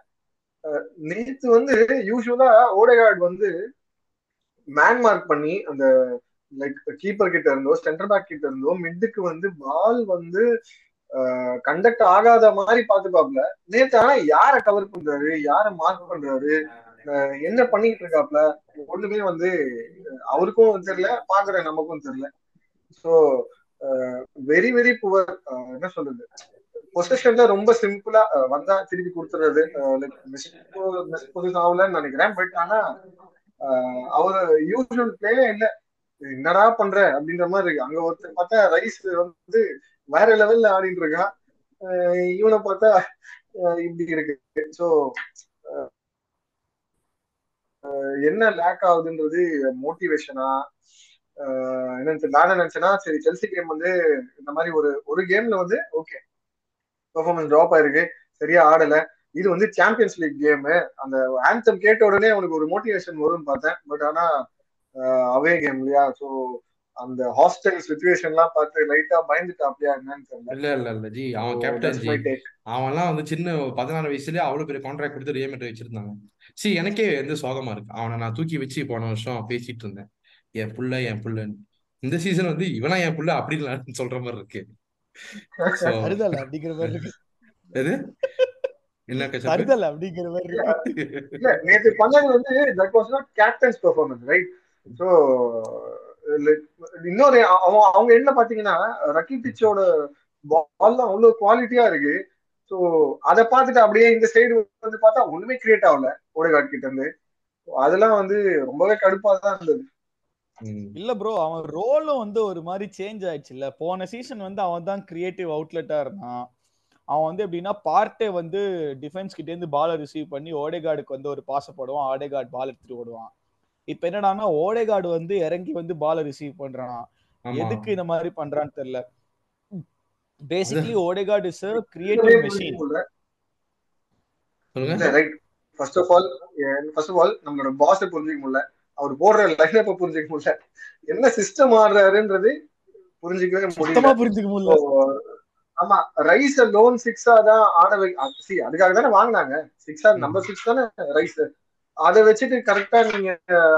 நேத்து வந்து யூஸ்வலா ஓடேகார்ட் வந்து மேன் மார்க் பண்ணி அந்த லைக் கீப்பர் கிட்ட இருந்தோ சென்டர் பேக் கிட்ட இருந்தோ மிட்டுக்கு வந்து பால் வந்து கண்டக்ட் ஆகாத மாதிரி பாத்துப்பாப்ல நேத்து ஆனா யார கவர் பண்றாரு? யார மார்க் பண்றாரு? அஹ் என்ன பண்ணிட்டு இருக்காப்ல? ஒண்ணுமே வந்து அவருக்கும் தெரியல பாக்குற நமக்கும் தெரியல. சோ வெரி வெரி புவர் என்ன சொல்றது? பொசிஷன்ல ரொம்ப சிம்பிளா வந்தா திருப்பி கொடுத்துறது. மிஸ் நினைக்கிறேன். பட் ஆனா அவர் யூஸ்வல் பிளேயே இல்ல. என்னடா பண்ற? அப்படின்ற மாதிரி இருக்கு. அங்க ஒருத்தர் பார்த்தா ரைஸ் வந்து வேற லெவல்ல ஆடிட்டு இருக்கான். இவனை பார்த்தா இப்படி இருக்கு. ஸோ என்ன லேக் ஆகுதுன்றது மோட்டிவேஷனா என்னன்னு தெரியல. நான் என்ன நினைச்சேன்னா சரி செல்சி கேம் வந்து இந்த மாதிரி ஒரு ஒரு கேம்ல வந்து ஓகே பெர்ஃபார்மன்ஸ் ட்ராப் ஆயிருக்கு. சரியா ஆடல. இது வந்து சாம்பியன்ஸ் லீக் கேமு அந்த ஆந்தம் கேட்ட உடனே அவனுக்கு ஒரு மோட்டிவேஷன் வரும்னு பார்த்தேன். பட் ஆனா அவே கேம் இல்லையா? ஸோ அந்த ஹாஸ்டல் சுச்சுவேஷன்லாம் பார்த்து லைட்டா பயந்துட்டாப்லையா என்னன்னு தெரியல. இல்ல இல்ல இல்ல ஜி. அவன் So, கேப்டன் ஜி. அவன்லாம் வந்து சின்ன பதினாறு வயசுலயே அவ்வளவு பெரிய கான்ட்ராக்ட் கொடுத்து ரியல் மேட்ரிட் வச்சிருந்தாங்க. சி எனக்கே வந்து சோகமா இருக்கு. அவனை நான் தூக்கி வச்சு போன வருஷம் பேசிட்டு இருந்தேன். என் புள்ள என் புள்ளன்னு. இந்த சீசன் வந்து இவனா என் புள்ள அப்படின்னு சொல்ற மாதிரி இருக்கு. சோ அப்படிங்கிற மாதிரி இருக்கு. எது? நேத்து பண்ணது வந்து that was not captain's performance right so இன்னொரு அவ- அவங்க என்ன பாத்தீங்கன்னா ரக்கிட்டிச்சோட பால்லாம் அவ்வளவு குவாலிட்டியா இருக்கு. ஸோ அதை பார்த்துட்டு அப்படியே இந்த சைடு வந்து பார்த்தா ஒண்ணுமே கிரியேட் ஆகல ஓடகாட் கிட்ட இருந்து. அதெல்லாம் வந்து ரொம்பவே கடுப்பா தான் இருந்தது. இல்ல ப்ரோ அவன் ரோலும் வந்து ஒரு மாதிரி சேஞ்ச் ஆயிடுச்சு இல்ல போன சீசன் வந்து அவன் தான் கிரியேட்டிவ் அவுட்லெட்டா இருந்தான். அவன் வந்து எப்படின்னா பார்ட்டே வந்து டிஃபென்ஸ் கிட்ட இருந்து பாலை ரிசீவ் பண்ணி ஓடேகார்டுக்கு வந்து ஒரு பாச போடுவான். ஓடேகார்டு பால் எடுத்துட்டு ஓடுவான். இப்ப என்னடான்னா ஓடேகார்டு வந்து இறங்கி வந்து பாலை ரிசீவ் பண்றான்? எதுக்கு இந்த மாதிரி பண்றான்னு தெரியல. Basically Odegaard is creative machine right first of all first of all நம்மளோட பாஸை புரிஞ்சுக்க முடியல. அவர் போடுற லைனப்ப புரிஞ்சுக்க முடியல. என்ன சிஸ்டம் ஆடுறாருன்றது புரிஞ்சுக்கவே சுத்தமா முடியல புரிஞ்சுக்க முடியல. ஆமா ரைஸ் லோன் சிக்ஸா தான் ஆட வை சி அதுக்காக தானே வாங்கினாங்க. சிக்ஸா. நம்பர் சிக்ஸ் தானே ரைஸ் அதை வச்சுட்டு கரெக்டா நீங்க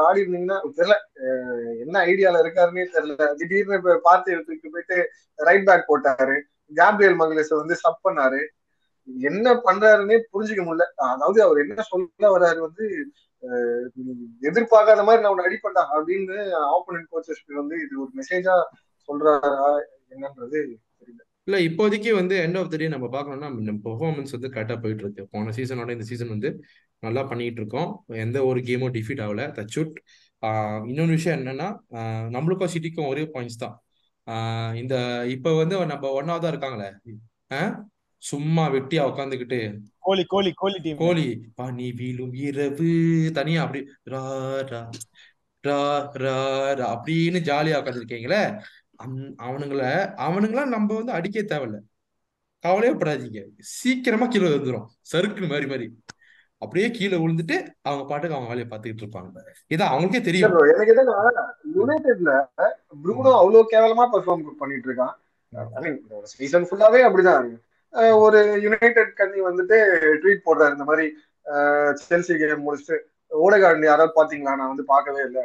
ஆடி இருந்தீங்கன்னா தெரியல என்ன ஐடியால இருக்காருன்னே தெரியல. திடீர்னு இப்ப பார்த்து எடுத்துக்கிட்டு போயிட்டு ரைட் பேக் போட்டாரு. கேப்ரியல் மங்களேச வந்து சப் பண்ணாரு. என்ன பண்றாருன்னே புரிஞ்சுக்க முடியல. அதாவது அவர் என்ன சொல்ல வர்றாரு வந்து எதிர்பார்க்காத மாதிரி நான் உன்னை அடிப்பட்டா அப்படின்னு ஆப்போனன்ட் கோச்சஸ்க்கு வந்து இது ஒரு மெசேஜா சொல்றாரா என்னன்றது இல்ல இப்போதைக்கு வந்து எண்ட் ஆஃப் த டே நம்ம பார்க்கணும்னா நம்ம பெர்ஃபார்மன்ஸ் வந்து கரெக்டாக போயிட்டு இருக்கு. போன சீசனோட இந்த சீசன் வந்து நல்லா பண்ணிட்டு இருக்கோம். எந்த ஒரு கேமும் டிஃபீட் ஆகல. தச்சுட் இன்னொன்று விஷயம் என்னன்னா நம்மளுக்கும் சிட்டிக்கும் ஒரே பாயிண்ட்ஸ் தான். இந்த இப்போ வந்து நம்ம ஒன்னா தான் இருக்காங்களே. சும்மா வெட்டியா உட்காந்துக்கிட்டு கோலி கோலி கோலி டீம் கோலி பனி வீழும் இரவு. தனியா அப்படி ரா ரா ரா ரா ரா அப்படின்னு ஜாலியா உட்காந்துருக்கீங்களே அவனுங்கள அவனுங்களாம் நம்ம வந்து அடிக்க தேவையில்ல. கவலையே படாதீங்க. சீக்கிரமா கீழே விழுந்துரும். சறுக்கு மாதிரி மாதிரி அப்படியே கீழே விழுந்துட்டு அவங்க பாட்டுக்கு அவங்க வேலையை பார்த்துக்கிட்டு இருப்பாங்க. இதான் அவங்களுக்கே தெரியும். எனக்கு என்னன்னா யுனைடெட்ல ப்ரூனோ அவ்வளவு கேவலமா பெர்ஃபார்ம் பண்ணிட்டு இருக்கான். சீசன் ஃபுல்லாவே அப்படிதான். ஒரு யுனைடெட் கண்ணி வந்துட்டு ட்வீட் போடுறாரு. இந்த மாதிரி செல்சி கேம் முடிச்சுட்டு ஓடகார்டு யாராவது பாத்தீங்களா நான் வந்து பார்க்கவே இல்லை.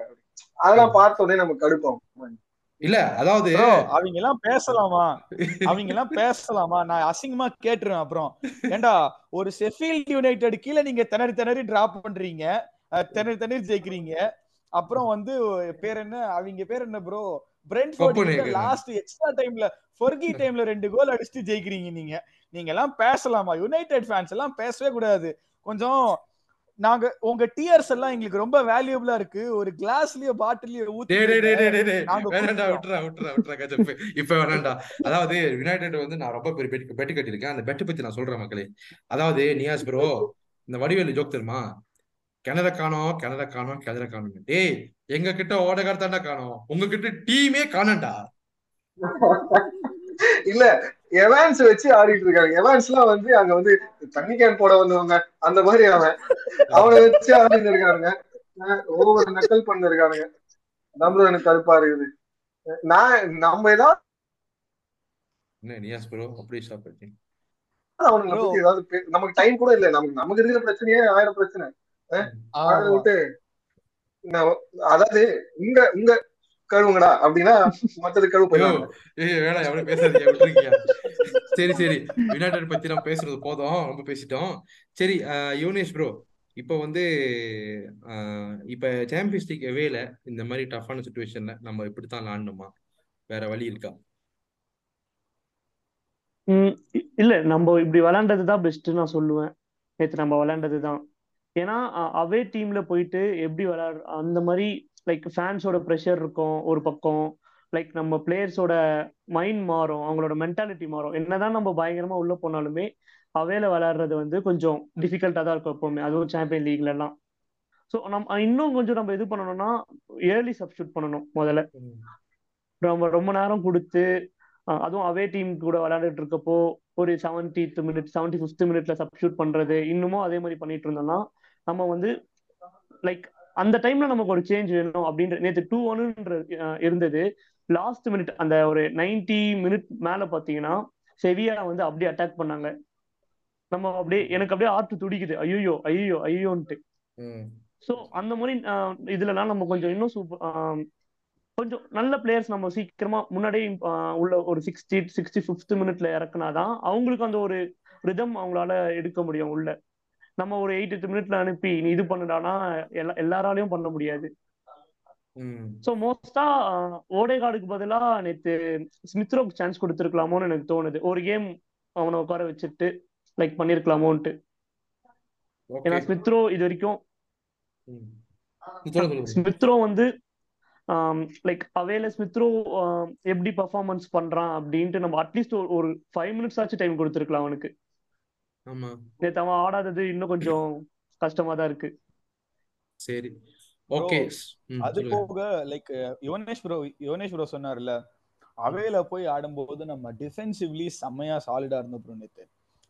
அதெல்லாம் பார்த்த உடனே நமக்கு கடுப்போம். இல்ல அதாவது அவங்க எல்லாம் பேசலாமா? அவங்க எல்லாம் பேசலாமா? நான் அசிங்கமா கேட்டுருவேன் அப்புறம். ஏண்டா ஒரு செஃபீல்ட் யுனைடெட் கீழே நீங்க திணறி திணறி டிராப் பண்றீங்க. திணறி திணறி ஜெயிக்கிறீங்க. அப்புறம் வந்து பேர் என்ன? அவங்க பேர் என்ன ப்ரோ கொப்பனேகன். லாஸ்ட் எக்ஸ்ட்ரா டைம்ல ஃபொர்கி டைம்ல ரெண்டு கோல் அடிச்சுட்டு ஜெயிக்கிறீங்க நீங்க. நீங்க எல்லாம் பேசலாமா? யுனைடெட் ஃபேன்ஸ் எல்லாம் பேசவே கூடாது. கொஞ்சம் நாங்க உங்க டியர்ஸ் எல்லாம் எங்களுக்கு ரொம்ப வேல்யூபிளா இருக்கு. ஒரு கிளாஸ்லயோ பாட்டிலயோ ஊத்தி வேணாண்டா. விட்டுறா விட்டுறா விட்டுறா இப்ப வேணாண்டா. அதாவது யுனைடெட் வந்து நான் ரொம்ப பெரிய பெட் பெட்டு கட்டியிருக்கேன். அந்த பெட்டு பத்தி நான் சொல்றேன் மக்களே. அதாவது நியாஸ் ப்ரோ இந்த வடிவேலு ஜோக் தெரியுமா? கிணற காணோம் கிணற காணோம் கிணற காணோம் டேய் எங்க கிட்ட ஓடகார் தாண்டா காணோம். உங்க கிட்ட டீமே காணண்டா இல்ல எவான்ஸ் வச்சு ஆடிட்டு இருக்காங்க. எவான்ஸ் எல்லாம் வந்து அங்க வந்து தண்ணி கேன் போட வந்தவங்க. அந்த மாதிரி அவன். அவனை வச்சு ஆடிட்டு இருக்கானுங்க. ஒவ்வொரு நக்கல் பண்ணிருக்கானுங்க. நம்மளும் எனக்கு கடுப்பா இருக்குது. நான் நம்ம ஏதாவது என்ன நியாஸ் ப்ரோ அப்படியே ஸ்டாப் பண்ணி அவனுங்களை பத்தி ஏதாவது நமக்கு டைம் கூட இல்ல. நமக்கு நமக்கு இருக்கிற பிரச்சனையே ஆயிரம் பிரச்சனை. விட்டு. நான் அதாவது உங்க உங்க கழுவுங்கடா அப்படின்னா மத்தது கழுவு பேசாதீங்க விட்டுருக்கீங்க. சரி சரி யுனைடெட் பத்தி நம்ம பேசுறது போதும் ரொம்ப பேசிட்டோம். சரி ஆஹ் யுவனேஷ் ப்ரோ இப்போ வந்து ஆஹ் இப்ப சாம்பியன்ஸ் லீக் எவேல இந்த மாதிரி டஃப்பான சுச்சுவேஷன்ல நம்ம இப்படித்தான் விளாடணுமா? வேற வழி இருக்கா? இல்ல நம்ம இப்படி விளையாண்டது தான் பெஸ்ட் நான் சொல்லுவேன். நேத்து நம்ம விளையாண்டது தான் ஏன்னா அவே டீம்ல போயிட்டு எப்படி விளையாடு அந்த மாதிரி லைக் ஃபேன்ஸோட ப்ரெஷர் இருக்கும் ஒரு பக்கம். லைக் நம்ம பிளேயர்ஸோட மைண்ட் மாறும் அவங்களோட மென்டாலிட்டி மாறும். என்னதான் நம்ம பயங்கரமா உள்ள போனாலுமே அவையில விளையாடுறது வந்து கொஞ்சம் டிஃபிகல்ட்டா தான் இருக்கும் எப்பவுமே. அதுவும் சாம்பியன் லீக்ல எல்லாம். ஸோ நம்ம இன்னும் கொஞ்சம் நம்ம இது பண்ணணும்னா ஏர்லி சப்ஸ்டியூட் பண்ணணும் முதல்ல. நம்ம ரொம்ப நேரம் கொடுத்து அதுவும் அவே டீம் கூட விளையாண்டுட்டு இருக்கப்போ ஒரு செவன்டீத் மினிட் செவன்டி ஃபிஃப்த் மினிட்ல சப்ஸ்டியூட் பண்றது இன்னமும் அதே மாதிரி பண்ணிட்டு இருந்தோம்னா நம்ம வந்து லைக் அந்த டைம்ல நமக்கு ஒரு சேஞ்ச் வேணும் அப்படின்ற நேற்று டூ ஒன்னுன்ற இருந்தது. லாஸ்ட் மினிட் அந்த ஒரு 90 மினிட் மேல பாத்தீங்கன்னா செவியா வந்து அப்படியே அட்டாக் பண்ணாங்க. நம்ம அப்படியே எனக்கு அப்படியே ஆர்ட் துடிக்குது. ஐயோ ஐயோ ஐயோன்ட்டு ஸோ அந்த மாதிரி இதுலலாம் நம்ம கொஞ்சம் இன்னும் சூப்பர் கொஞ்சம் நல்ல பிளேயர்ஸ் நம்ம சீக்கிரமா முன்னாடியே உள்ள ஒரு சிக்ஸ்டி சிக்ஸ்டி ஃபிஃப்த் மினிட்ல இறக்குனாதான் அவங்களுக்கு அந்த ஒரு ரிதம் அவங்களால எடுக்க முடியும் உள்ள. நம்ம ஒரு எயிட் மினிட்ல அனுப்பி நீ இது பண்ணுடானா எல்லா எல்லாராலையும் பண்ண முடியாது. ஸோ மோஸ்டா ஓடேகார்டுக்கு பதிலா நேத்து ஸ்மித்ரோக்கு சான்ஸ் கொடுத்துருக்கலாமோன்னு எனக்கு தோணுது. ஒரு கேம் அவனை உட்கார வச்சுட்டு லைக் பண்ணிருக்கலாமோன்ட்டு. ஏன்னா ஸ்மித்ரோ இது வரைக்கும் ஸ்மித்ரோ வந்து லைக் அவேல ஸ்மித்ரோ எப்படி பர்ஃபார்மன்ஸ் பண்றான் அப்படின்ட்டு நம்ம அட்லீஸ்ட் ஒரு ஃபைவ் மினிட்ஸ் ஆச்சு டைம் கொடுத்துருக்கலாம் அவனுக்கு. நேத்து அவன் ஆடாதது இன்னும் கொஞ்சம் கஷ்டமா தான் இருக்கு. சரி. ஓகே. அது போக like Yuvanesh bro Yuvanesh bro சொன்னார்ல அவேல போய் ஆடும்போது நம்ம டிஃபென்சிவ்லி செம்மையா சாலிடா இருந்தோம் ப்ரோ நேத்து.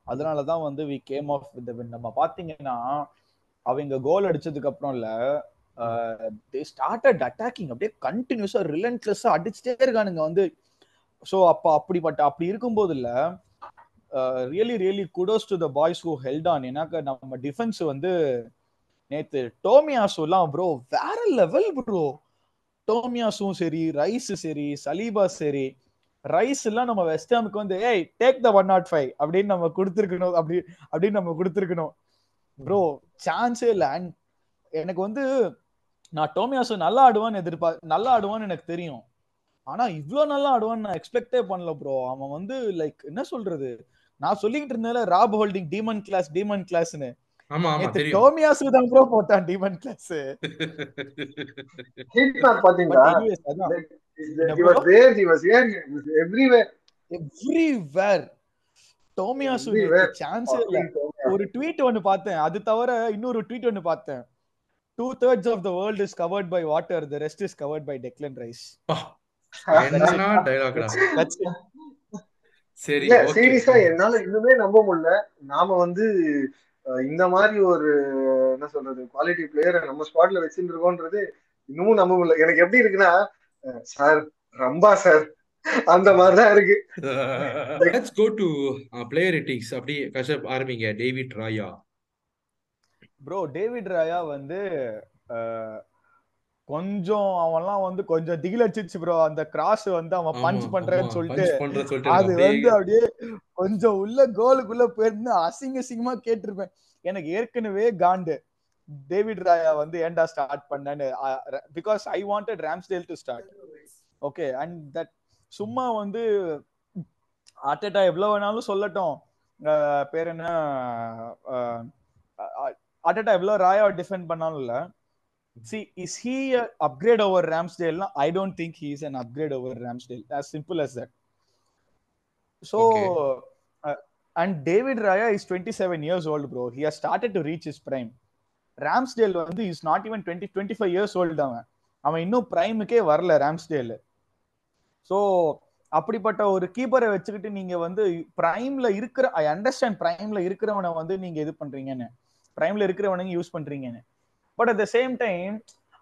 அதனாலதான் வந்து we came off with win நம்ம பாத்தீங்கன்னா அவங்க கோல் அடிச்சதுக்கு அப்புறம்ல தே ஸ்டார்டட் அட்டாக்கிங் அப்படியே கண்டினியூஸா ரிலன்ட்லெஸ்ஸா அடிச்சுட்டே இருக்கானுங்க வந்து. ஸோ அப்ப அப்படிப்பட்ட அப்படி இருக்கும்போது இல்ல really really kudos to the boys who held on ஏன்னாக்க நம்ம டிஃபென்ஸ் வந்து நேத்து டோமியாசுலாம் ப்ரோ வேற லெவல் ப்ரோ டோமியாசும் சரி ரைஸ் சரி சலீபா சரி ரைஸ் எல்லாம் நம்ம வெஸ்டாமுக்கு வந்து ஏய் take the one not five அப்படின்னு நம்ம கொடுத்துருக்கணும் அப்படி அப்படின்னு நம்ம கொடுத்துருக்கணும். ப்ரோ சான்ஸே இல்லை. அண்ட் எனக்கு வந்து நான் டோமியாசு நல்லா ஆடுவான்னு எதிர்பார் நல்லா ஆடுவான்னு எனக்கு தெரியும். ஆனா இவ்வளோ நல்லா ஆடுவான்னு நான் எக்ஸ்பெக்டே பண்ணல ப்ரோ அவன் வந்து லைக் என்ன சொல்றது? நான் சொல்லிக்கிட்டு இருந்தேன் Rob Holding demon class demon class ஆமா ஆமா நேத்து தெரியும். டோமியாசு தான் ப்ரோ போட்டான் டீமன் கிளாஸ் பாத்தீங்களா எவ்ரிவேர் டோமியாசு Everywhere. சான்ஸே இல்ல. ஒரு ட்வீட் ஒன்னு பார்த்தேன். அது தவிர இன்னொரு ட்வீட் ஒன்னு பார்த்தேன். Two thirds of the world is covered by water the rest is covered by Declan Rice சரி சீரியஸா என்னால இன்னுமே நம்ப முடியல. நாம வந்து இந்த மாதிரி ஒரு என்ன சொல்றது குவாலிட்டி பிளேயரை நம்ம ஸ்குவாட்ல வச்சுட்டு இருக்கோன்றது இன்னமும் நம்ப முடியல. எனக்கு எப்படி இருக்குன்னா சார் ரம்பா சார் அந்த மாதிரிதான் இருக்கு. Let's go to player ratings அப்படி கஷ்டப் ஆரம்பிங்க. David Raya. Bro David Raya வந்து கொஞ்சம் அவன்லாம் வந்து கொஞ்சம் திகில் அடிச்சிச்சு ப்ரோ அந்த கிராஸ் வந்து அவன் பஞ்ச் பண்றேன்னு சொல்லிட்டு அது வந்து அப்படியே கொஞ்சம் உள்ள கோலுக்குள்ள போயிருந்து அசிங்க அசிங்கமா கேட்டிருப்பேன். எனக்கு ஏற்கனவே காண்டு டேவிட் ராயா வந்து ஏன்டா ஸ்டார்ட் பண்ணேன்னு because I wanted Ramsdale to start okay and that சும்மா வந்து அட்டட்டா எவ்வளவு வேணாலும் சொல்லட்டும். பேர் என்ன? அட்டட்டா எவ்வளவு ராயா டிஃபெண்ட் பண்ணாலும் இல்ல. See is he upgrade over ராம்ஸ்டேல்னா I don't think he is an upgrade over Ramsdale as simple as that. So Okay. uh, and david raya is 27 years old bro. He has started to reach his prime. Ramsdale வந்து is not even twenty twenty five years old அவன். அவன் இன்னும் பிரைமுக்கே வரல Ramsdale so அப்படிப்பட்ட ஒரு கீப்பரை வச்சுக்கிட்டு நீங்க வந்து பிரைம்ல இருக்கிற ஐ அண்டர்ஸ்டாண்ட் பிரைம்ல இருக்கிறவனை வந்து நீங்க இது பண்றீங்கன்னு. பிரைம்ல இருக்கிறவனுங்க யூஸ் பண்றீங்கன்னு. But at the same time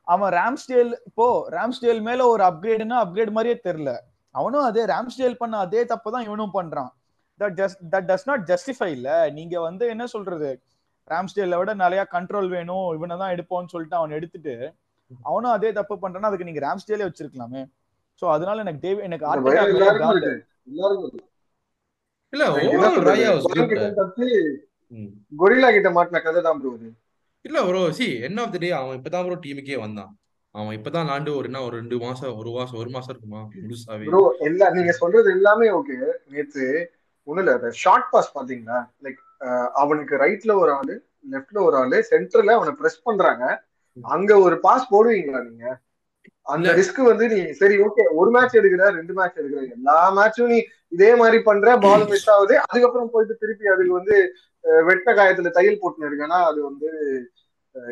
அவன் ராம்ஸ்டேல் இப்போ ராம்ஸ்டேல் மேல ஒரு அப்கிரேடுனா அப்கிரேட் மாதிரியே தெரியல. அவனும் அதே ராம்ஸ்டேல் பண்ண அதே தப்பு தான் இவனும் பண்றான். That just that does not justify இல்ல. நீங்க வந்து என்ன சொல்றது? ராம்ஸ்டேல விட நிறைய கண்ட்ரோல் வேணும் இவனை தான் எடுப்போம்னு சொல்லிட்டு அவன் எடுத்துட்டு அவனும் அதே தப்பு பண்றான்னா அதுக்கு நீங்க ராம்ஸ்டேலே வச்சிருக்கலாமே. சோ அதனால எனக்கு டேவி எனக்கு. இல்ல குட் கிட்ட மாட்டின கதை தான் ப்ரோ இல்ல bro see end of the day அவன் இப்பதான் ப்ரோ டீமுக்கே வந்தான். அவன் இப்பதான் லாண்டு ஒரு என்ன ஒரு ரெண்டு மாசம் ஒரு மாசம் ஒரு மாசம் இருக்குமா? முழுசாவே. ப்ரோ எல்லா நீங்க சொல்றது எல்லாமே ஓகே நேத்து ஒண்ணு இல்ல ஷார்ட் பாஸ் பாத்தீங்களா? லைக் அவனுக்கு ரைட்ல ஒரு ஆளு லெஃப்ட்ல ஒரு ஆளு சென்டர்ல அவனை பிரஸ் பண்றாங்க. அங்க ஒரு பாஸ் போடுவீங்களா நீங்க? அந்த. ரிஸ்க் வந்து நீ சரி ஓகே ஒரு மேட்ச் எடுக்கிற ரெண்டு மேட்ச் எடுக்கிற எல்லா மேட்சும் நீ இதே மாதிரி பண்ற பால் மிஸ் ஆகுது. அதுக்கப்புறம் போயிட்டு திருப்பி அதுக்கு வந்து வெட்ட காயத்துல தையல் போட்டுன்னு இருக்கேன்னா அது வந்து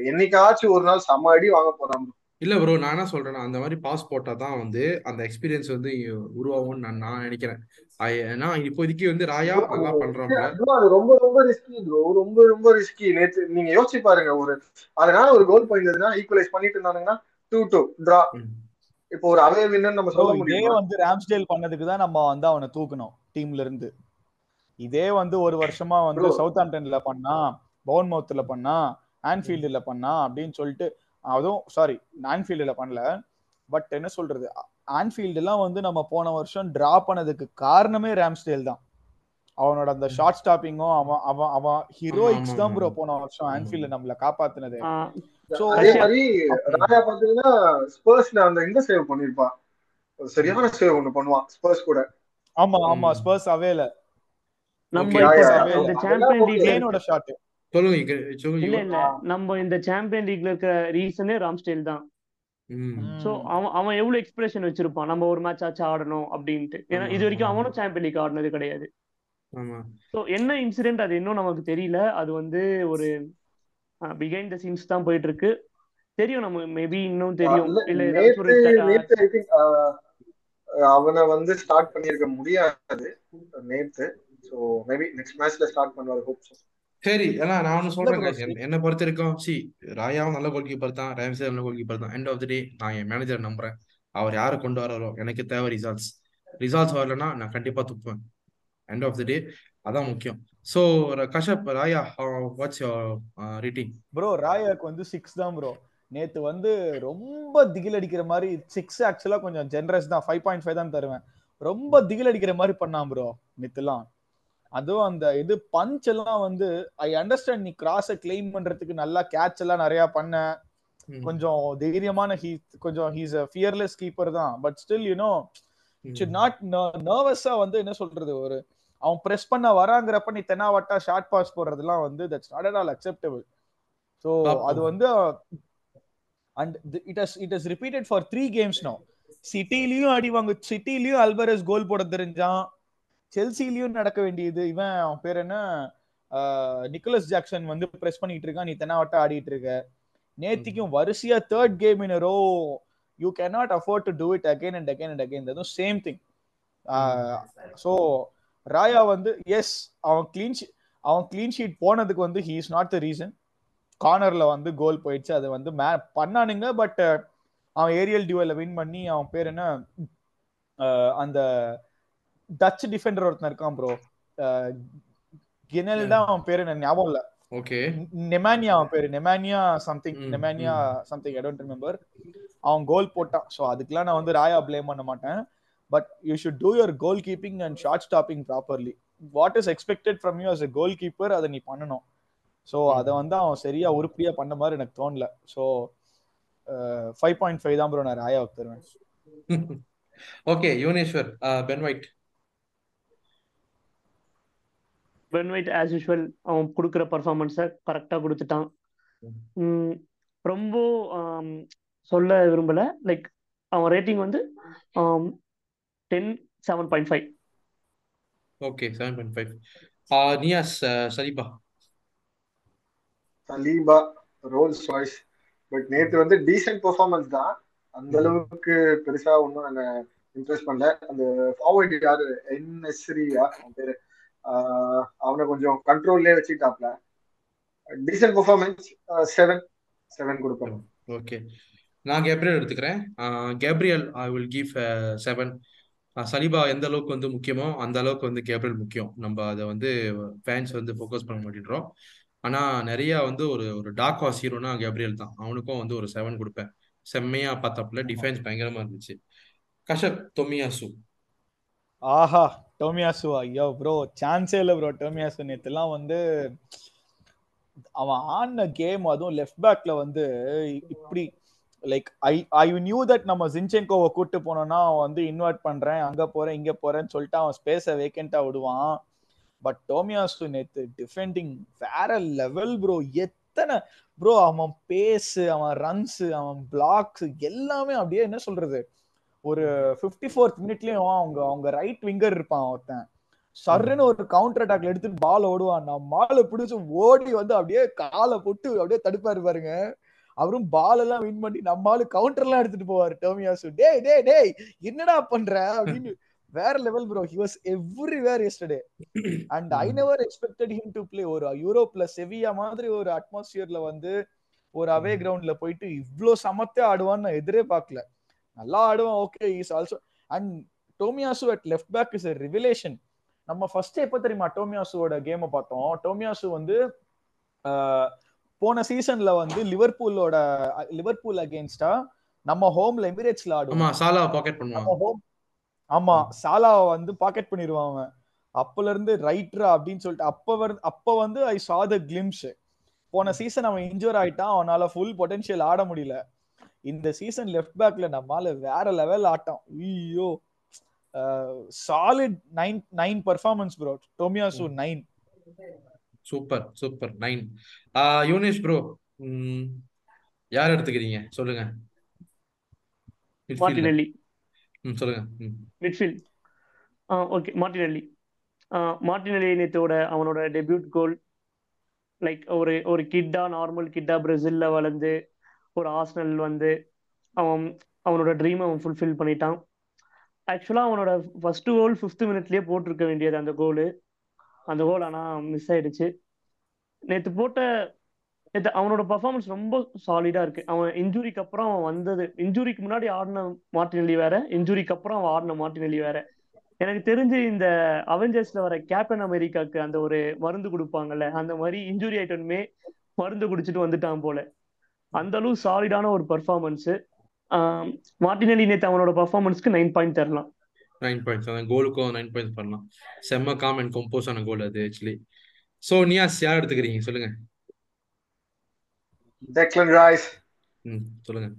என்னைக்காச்சும் ஒரு நாள் செம்ம அடி வாங்க போறான் bro. இல்ல ப்ரோ நான் என்ன சொல்றேன்னா அந்த மாதிரி பாஸ் போட்டா தான் வந்து அந்த எக்ஸ்பீரியன்ஸ் வந்து உருவாகும்னு நான் நான் நினைக்கிறேன். ஏன்னா இப்போதைக்கு வந்து ராயா நல்லா bro, அது ரொம்ப ரொம்ப ரிஸ்கி ப்ரோ ரொம்ப ரொம்ப ரிஸ்கி நேத்து நீங்க யோசிச்சு பாருங்க ஒரு அதனால ஒரு கோல் போயிருந்ததுன்னா ஈக்குவலைஸ் பண்ணிட்டு இருந்தாங்கன்னா டூ டூ டிரா. இப்போ ஒரு அவே வின்னு நம்ம சொல்ல இதே முடியுமா? வந்து ராம்ஸ்டேல் பண்ணதுக்கு தான் நம்ம வந்து அவனை தூக்கணும் டீம்ல இருந்து. இதே வந்து ஒரு வருஷமா வந்து. சவுத் ஆம்டன்ல பண்ணா பவுன்மவுத்ல பண்ணா ஆன்ஃபீல்டுல பண்ணா அப்படின்னு சொல்லிட்டு அதுவும் சாரி ஆன்ஃபீல்டுல பண்ணல. பட் என்ன சொல்றது? ஆன்ஃபீல்டு எல்லாம் வந்து நம்ம போன வருஷம் டிரா பண்ணதுக்கு காரணமே ராம்ஸ்டேல் தான். அவனோட அந்த ஷார்ட் ஸ்டாப்பிங்கும் அவன் அவன் அவன் ஹீரோயிக்ஸ் தான் ப்ரோ. போன வருஷம். ஆன்ஃபீல்டு நம்மள காப்பாத்துனது. So, அதே மாதிரி ராயா பாத்தீங்கன்னா ஸ்பர்ஸ்ல அந்த இந்த சேவ் பண்ணிருப்பான். ஒரு சரியான சேவ் ஒண்ணு பண்ணுவான் ஸ்பர்ஸ் கூட. ஆமா ஆமா. ஸ்பர்ஸ் அவேல நம்ம. இந்த சாம்பியன் okay. லீக்ல பிளேனோட ஷாட் சொல்லுங்க இங்க சொல்லுங்க. இல்ல. இல்ல. நம்ம இந்த சாம்பியன் லீக்ல இருக்க ரீசனே ராம்ஸ்டேல் தான். சோ அவன் அவன் எவ்வளவு எக்ஸ்பிரஷன் வச்சிருப்பான்? நம்ம ஒரு மேட்ச் ஆச்சு ஆடணும் அப்படின்ட்டு. ஏன்னா இது வரைக்கும். அவனும் சாம்பியன் லீக் ஆடினது கிடையாது. ஆமா. சோ என்ன இன்சிடென்ட் அது? இன்னும் நமக்கு தெரியல. அது வந்து ஒரு பிஹைண்ட் த சீன்ஸ் தான் போயிட்டு இருக்கு தெரியும் நம்ம மேபி இன்னும் தெரியும். இல்ல, அவனை வந்து ஸ்டார்ட் பண்ணிருக்க முடியாது. நேத்து. சோ மேபி நெக்ஸ்ட் மேட்ச்ல ஸ்டார்ட் பண்ணுவாரு ஹோப் சரி ஏன்னா நான் ஒன்று என்- என்னை பொறுத்த வரைக்கும் சி ராயாவும் நல்ல கோல் கீப்பர் தான். ரேம்சே நல்ல கோல் கீப்பர் தான். எண்ட் ஆஃப் த டே நான் என் மேனேஜர் நம்புறேன். அவர் யாரை கொண்டு வராரோ எனக்கு தேவை ரிசல்ட்ஸ் ரிசல்ட்ஸ் வரலன்னா நான் கண்டிப்பா துப்புவேன். எண்ட் ஆஃப் த டே அதான் முக்கியம். So கஷப் Raya what's your rating bro ராயாக்கு வந்து சிக்ஸ் தான் ப்ரோ நேத்து வந்து ரொம்ப திகில் அடிக்கிற மாதிரி சிக்ஸ் ஆக்சுவலா கொஞ்சம் ஜென்ரஸ் தான். ஃபைவ் பாயிண்ட் ஃபைவ் தான் தருவேன். ரொம்ப திகில் அடிக்கிற மாதிரி பண்ணான் ப்ரோ நேத்துலாம். அதுவும் அந்த இது பஞ்ச் எல்லாம் வந்து ஐ அண்டர்ஸ்டாண்ட் நீ கிராஸை கிளைம் பண்றதுக்கு நல்லா கேட்ச் எல்லாம் நிறைய பண்ண. கொஞ்சம் தைரியமான ஹீ கொஞ்சம் ஹீஸ் அ ஃபியர்லெஸ் கீப்பர் தான். But still you know should not நர்வஸா வந்து என்ன சொல்றது ஒரு அவன் பிரஸ் பண்ண வராங்கிறப்ப நீ தென்னாவட்டா ஷார்ட் பாஸ் போடுறதுலாம் வந்து that's not at all acceptable so. அது வந்து and it has it has repeated for three games no சிட்டிலையும் அடி வாங்க சிட்டிலையும் அல்பரஸ் கோல் போட தெரிஞ்சான். செல்சிலையும் நடக்க வேண்டியது. இவன் அவன் பேர் என்ன? நிக்கோலஸ் ஜாக்சன் வந்து பிரஸ் பண்ணிட்டு இருக்கான். நீ தென்னாவட்டா ஆடிட்டு இருக்க. நேத்திக்கும் வரிசையா third game in row you cannot afford to do it again and again and again அதுவும் சேம் திங் ஸோ ராயா வந்து எஸ் அவன் கிளீன் அவன் கிளீன் ஷீட் போனதுக்கு வந்து he is not the reason கார்னர்ல வந்து கோல் போயிடுச்சு. அது வந்து மே பண்ணானுங்க பட் அவன் ஏரியல் டியூவல்ல வின் பண்ணி அவன் பேர் என்ன? அந்த டச் டிஃபெண்டர் ஒருத்தன் இருக்கான் ப்ரோ கினல் தான் அவன் பேரு எனக்கு ஞாபகம் இல்ல. ஓகே நெமானியா அவன் பேரு. Nemanja something Nemanja something I don't remember அவன் கோல் போட்டான். ஸோ அதுக்கெல்லாம் நான் வந்து ராயா ப்ளேம் பண்ண மாட்டேன். But you should do your goal keeping and short stopping properly what is expected from you as a goal keeper அதை நீ பண்ணணும். ஸோ அதை வந்து அவன் சரியா உருப்படியா பண்ண மாதிரி எனக்கு தோணல. ஸோ ஃபைவ் பாயிண்ட் ஃபைவ் தான் ப்ரோ நான் ராயாவுக்கு தருவேன். Okay Yuvaneswar Ben White Ben White as usual அவன் கொடுக்குற பர்ஃபார்மன்ஸை கரெக்டாக கொடுத்துட்டான். ரொம்ப சொல்ல விரும்பல. லைக் அவன் ரேட்டிங் வந்து ten seven point five okay seven point five Niyas Saliba Saliba Rolls Royce but நேத்து வந்து டீசென்ட் பெர்ஃபார்மன்ஸ் தான். அந்த அளவுக்கு பெருசா ஒன்றும் என்ன இம்ப்ரெஸ் பண்ணல. அந்த ஃபார்வர்டு யாரு? என்எஸ்ரியா அவன் பேரு. அவனை கொஞ்சம் கண்ட்ரோல்லே வச்சுக்கிட்டாப்ல. டீசென்ட் பெர்ஃபார்மன்ஸ் செவன் செவன் கொடுப்பேன் ஓகே நான் கேப்ரியல் எடுத்துக்கிறேன். Gabriel I will give seven Saliba எந்த அளவுக்கு வந்து முக்கியமோ அந்த அளவுக்கு வந்து கேப்ரியல் முக்கியம். நம்ம அதை வந்து ஃபேன்ஸ் வந்து ஃபோக்கஸ் பண்ண மாட்டேன்றோம். ஆனால் நிறையா வந்து ஒரு ஒரு டாக் வாஸ் ஹீரோனா கேப்ரியல் தான். அவனுக்கும் வந்து ஒரு செவன் கொடுப்பேன். செம்மையா பார்த்தாப்புல டிஃபென்ஸ் பயங்கரமா இருந்துச்சு. கஷப் தொமியாசு ஆஹா டோமியாசு ஐயோ ப்ரோ சான்ஸே இல்லை ப்ரோ டோமியாசு நேற்றுலாம் வந்து அவன் ஆடின கேம் அதுவும் லெஃப்ட் பேக்ல வந்து இப்படி like I I knew that நம்ம ஜின்செங்கோவை கூட்டு போனோம்னா அவன் வந்து இன்வைட் பண்றேன் அங்க போறேன் இங்க போறேன்னு சொல்லிட்டு அவன் ஸ்பேஸை வேக்கண்டா விடுவான். பட் டோமியாசு நேத்து டிஃபெண்டிங் வேற லெவல் ப்ரோ எத்தனை ப்ரோ அவன் பேஸ் அவன் ரன்ஸ் அவன் பிளாக்ஸ் எல்லாமே அப்படியே என்ன சொல்றது? ஒரு ஃபிஃப்டி ஃபோர்த் மினிட்லயும் அவங்க அவங்க ரைட் விங்கர் இருப்பான் ஒருத்தன். சர்ன்னு ஒரு கவுண்டர் அட்டாக்ல எடுத்துட்டு பால் ஓடுவான். நான் மாலை பிடிச்சி ஓடி வந்து அப்படியே காலை போட்டு அப்படியே தடுப்பாரு பாருங்க. அவரும் பால் எல்லாம் வின் பண்ணி நம்ம ஆளு கவுண்டர் எல்லாம் எடுத்துட்டு போவாரு டோமியாசு. டேய் டேய் டேய் என்னடா பண்ற? அப்படின்னு வேற level bro he was everywhere yesterday and I never expected him to play ஒரு யூரோப்ல செவியா மாதிரி ஒரு அட்மாஸ்பியர்ல வந்து ஒரு அவே கிரவுண்ட்ல போயிட்டு இவ்ளோ சமத்தே ஆடுவான்னு நான் எதிரே பார்க்கல. நல்லா ஆடுவான் okay is also and Tomiyasu at left back is revelation நம்ம ஃபர்ஸ்ட் எப்ப தெரியுமா டோமியாசுவோட கேமை பார்த்தோம்? டோமியாசு வந்து போன சீசன்ல வந்து லிவர்பூலோட லிவர்பூல் அகேன்ஸ்டா நம்ம ஹோம்ல எமிரேட்ஸ்ல ஆமா ஆடுவோம் சாலா பாக்கெட் பண்ணுவான் ஆமா சாலாவை வந்து பாக்கெட் பண்ணிடுவான் அவன் அப்பல இருந்து ரைட்ரா அப்படின்னு சொல்லிட்டு அப்ப அப்ப வந்து ஐ சா த கிளிம்ஸ் போன சீசன் அவன் இன்ஜூர் ஆயிட்டான் அவனால ஃபுல் பொட்டன்ஷியல் ஆட முடியல. இந்த சீசன் லெஃப்ட் பேக்ல நம்மால வேற லெவல் ஆட்டம் ஐயோ. Solid nine nine performance bro Tomiyasu nine super super nine Younis bro யார் எடுத்துக்கிறீங்க? சொல்லுங்க. மார்டினெல்லி ம் சொல்லுங்க. மிட்ஃபீல்ட் ஆ ஓகே மார்டினெல்லி மார்டினெல்லி நேத்தோட அவனோட டெபியூட் கோல் லைக் ஒரு ஒரு கிட்டா நார்மல் கிட்டா பிரேசில்ல வளர்ந்து ஒரு ஆர்சனல் வந்து அவன் அவனோட ட்ரீம் அவன் ஃபுல்ஃபில் பண்ணிட்டான். ஆக்சுவலாக அவனோட ஃபர்ஸ்ட் கோல் ஃபிஃப்த் மினிட்லயே போட்டிருக்க வேண்டியது அந்த கோல் அந்த கோல் ஆனால் மிஸ் ஆயிடுச்சு. நேற்று போட்ட நேற்று அவனோட பர்ஃபார்மன்ஸ் ரொம்ப சாலிடா இருக்கு. அவன் இன்ஜுரிக்கு அப்புறம் அவன் வந்தது. இன்ஜுரிக்கு முன்னாடி ஆடின மார்டினெல்லி வேற. இன்ஜுரிக்கு அப்புறம் அவன் ஆடின மார்டினெல்லி வேற. எனக்கு தெரிஞ்சு இந்த அவெஞ்சர்ஸ்ல வர கேப்டன் அமெரிக்காக்கு அந்த ஒரு மருந்து கொடுப்பாங்கல்ல அந்த மாதிரி இன்ஜுரி ஆயிட்டனுமே மருந்து குடிச்சிட்டு வந்துட்டான் போல. அந்த அளவு சாலிடான ஒரு பர்ஃபார்மன்ஸ் மார்டினலி நேத்து அவனோட பர்ஃபார்மன்ஸ்க்கு நைன் பாயிண்ட் தரலாம். நைன் பாயிண்ட்ஸ் அதான் கோலுக்கும் நைன் பாயிண்ட்ஸ் பண்ணலாம். செம்ம காம் அண்ட் கம்போஸ் ஆன கோல் அது ஆக்சுவலி ஸோ நியாஸ் யார் எடுத்துக்கிறீங்க? சொல்லுங்க. டெக்லன் ரைஸ் ம் சொல்லுங்க.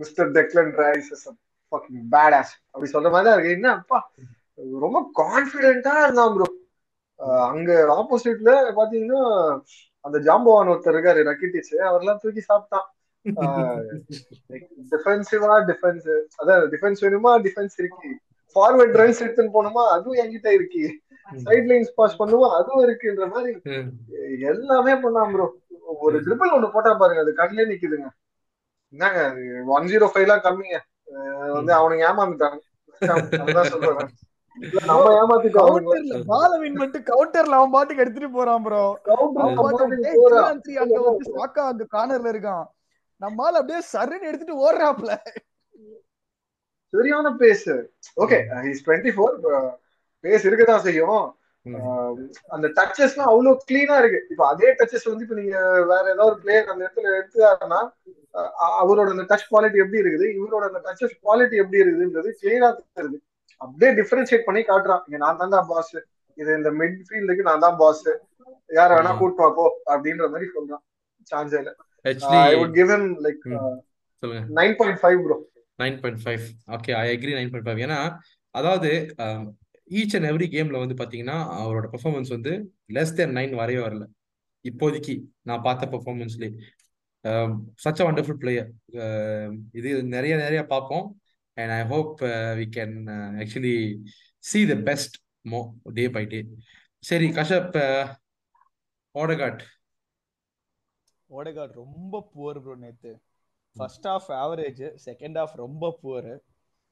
Mister Declan Rice is fucking badass அப்படி சொல்ற மாதிரி தான் இருக்கு. என்ன அப்பா? ரொம்ப கான்பிடென்ட்டா இருந்தான் ப்ரோ அங்க ஆப்போசிட்ல பாத்தீங்கன்னா அந்த ஜாம்பவான் ஒருத்தர் இருக்காரு ரக்கிட்டிச் அவரெல்லாம் தூக்கி சாப்பிட்டான். டிஃபென்சிவா டிஃபென்ஸ் அதான் டிஃபென்ஸ் வேணுமா டிஃபென்ஸ் இருக்கு. ஃபார்வர்ட் ரன்ஸ் எடுத்துன்னு போகணுமா அதுவும் என்கிட்ட இருக்கு. சைட் லைன்ஸ் பாஸ் பண்ணுமா அதுவும் இருக்குன்ற மாதிரி. எல்லாமே பண்ணான் ப்ரோ ஒரு ட்ரிபிள் ஒண்ணு போட்டா பாருங்க அது கண்ணிலே நிக்குதுங்க. என்னங்க ஒன் ஜீரோ ஃபைவ் எல்லாம் கம்மிங்க. வந்து அவனுங்க ஏமாந்துட்டாங்க. சொல்றேன் நம்ம ஏமாத்திட்டோம் பால வின் பண்ணிட்டு கவுண்டர்ல அவன் பாட்டுக்கு எடுத்துட்டு போறான் ப்ரோ three அங்க வந்து சாக்கா அங்க கார்னர்ல இருக்கான். நம்மால அப்படியே சருன்னு எடுத்துட்டு ஓடுறாப்ல சரியான pace okay is twenty four pace இருக்கதான் செய்யும். ஆஹ் அந்த டச்சஸ்லாம் அவ்வளவு கிளீனா இருக்கு. இப்ப அதே டச்சஸ் வந்து இப்ப நீங்க வேற ஏதாவது ஒரு பிளேயர் அந்த இடத்துல எடுத்துக்காருன்னா அவரோட அந்த டச் குவாலிட்டி எப்படி இருக்குது? இவரோட அந்த டச்சஸ் குவாலிட்டி எப்படி இருக்குதுன்றது கிளீனா தெரியுது. அப்படியே டிஃபரன்ஷியேட் பண்ணி காட்டுறான். இங்க நான் தான்டா பாஸ் இது இந்த மிட் ஃபீல்டுக்கு நான் தான் பாஸ் யார வேணா ஆமா. கூட்டு வா போ அப்படின்ற மாதிரி சொல்றான். சான்ஸ் இல்ல. Actually would give him like ம். சொல்லுங்க. Nine point five bro nine point five okay I agree nine point five ஏன்னா அதாவது ஈச் அண்ட் எவ்ரி கேம்ல வந்து பாத்தீங்கன்னா அவரோட பெர்ஃபார்மன்ஸ் வந்து லெஸ் தென் நைன் வரவே வரல. இப்போதைக்கு நான் பார்த்த பெர்ஃபார்மன்ஸ்லேயே சச் அ வண்டர்ஃபுல் பிளேயர் இது நிறைய நிறைய பார்ப்போம். And I hope we can actually see the best மோ டே பை டே சரி கஷப் ஓடகாட். ஓடகார்ட் ரொம்ப புவர் ப்ரோ நேத்து. First half average second half ரொம்ப புவர்.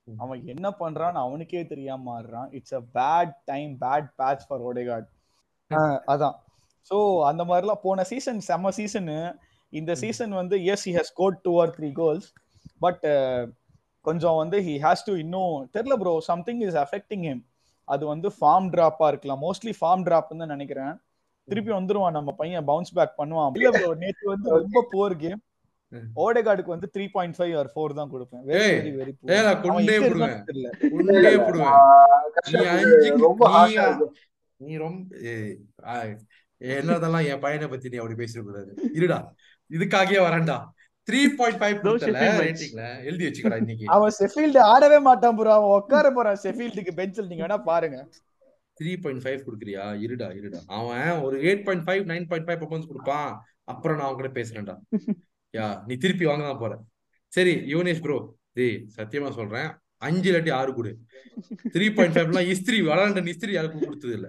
அவன் என்ன பண்றான்னு அவனுக்கே தெரியாம ஆடுறான். It's a bad time bad patch for Odegaard அதான். ஸோ அந்த மாதிரிலாம் போன சீசன் செம்ம சீசனு இந்த. சீசன் வந்து yes he has score two or three goals but கொஞ்சம் வந்து ஹி ஹேஸ் டு இன்னும் தெரியல bro something is affecting him அது வந்து ஃபார்ம் டிராப்பா இருக்கலாம். மோஸ்ட்லி ஃபார்ம் டிராப்னு தான் நினைக்கிறேன். திருப்பி வந்துருவான் நம்ம பையன் பவுன்ஸ் பேக் பண்ணுவான். இல்ல ப்ரோ நேத்து வந்து ரொம்ப புவர் கேம். ஓடேகார்டுக்கு வந்து three point five or four தான் கொடுப்பேன். வெரி வெரி நீ ரொம்ப என்னதெல்லாம் என் பையனை பத்தி நீ அப்படி பேசிடக்கூடாது இருடா இதுக்காகவே வரேன்டா. Three point five. ரேட்டிங்ல எழுதி வச்சுக்கடா இன்னைக்கு. அவன் செஃபீல்டு ஆடவே மாட்டான் ப்ரோ அவன் உட்கார போறான் செஃபீல்டுக்கு பெஞ்சில் நீங்க வேணா பாருங்க. த்ரீ பாயிண்ட் ஃபைவ் கொடுக்குறியா? இருடா இருடா. அவன் ஒரு eight point five nine point five performance கொடுப்பான். அப்புறம் நான் அவங்ககிட்ட பேசுறேன்டா. யா நீ திருப்பி வாங்க தான் போற. சரி யுவனேஷ் ப்ரோ டேய் சத்தியமா சொல்றேன். அஞ்சு இல்லாட்டி ஆறு கொடு. த்ரீ பாயிண்ட் ஃபைவ்லாம் இஸ்திரி வளர்ந்த இஸ்திரி யாருக்கும் கொடுத்தது இல்ல?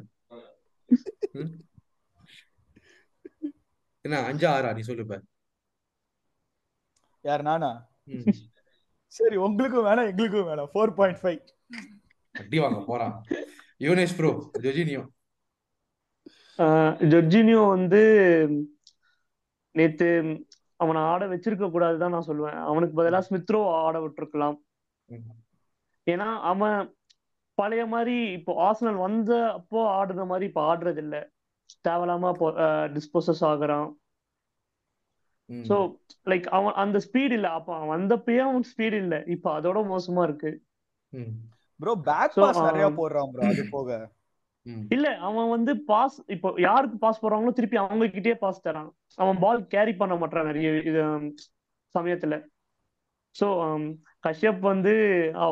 என்ன அஞ்சா ஆறா? நீ சொல்லு இப்ப. யார் நானா. சரி உங்களுக்கும் வேணாம் எங்களுக்கும் வேணாம். ஃபோர் பாயிண்ட் ஃபைவ் அடி வாங்க போறான் யுவனேஷ் ப்ரோ ஜொஜினியோ ஜொர்ஜினியோ வந்து நேத்து அவனை ஆட வச்சிருக்க கூடாதுதான் நான் சொல்லுவேன். அவனுக்கு பதிலா ஸ்மித்ரோ ஆட விட்டுருக்கலாம். ஏன்னா அவன் பழைய மாதிரி இப்போ ஆர்சனல் வந்த அப்போ ஆடுற மாதிரி இப்போ ஆடுறது இல்ல தேவையில்லாம டிஸ்போசஸ் ஆகுறான். ஸோ லைக் அவன் அந்த ஸ்பீட் இல்ல. அப்போ அவன் வந்தப்பயே அவன் ஸ்பீட் இல்ல. இப்போ அதோட மோசமா இருக்கு. ப்ரோ பேக் So, பாஸ் நிறைய um, போடுறான் ப்ரோ அது போக. இல்ல அவன் வந்து பாஸ் இப்போ யாருக்கு பாஸ் போடுறாங்களோ திருப்பி அவங்க கிட்டயே பாஸ் தரான். அவன் பால் கேரி பண்ண மாட்டான் நிறைய இது சமயத்துல. ஸோ கஷ்யப் வந்து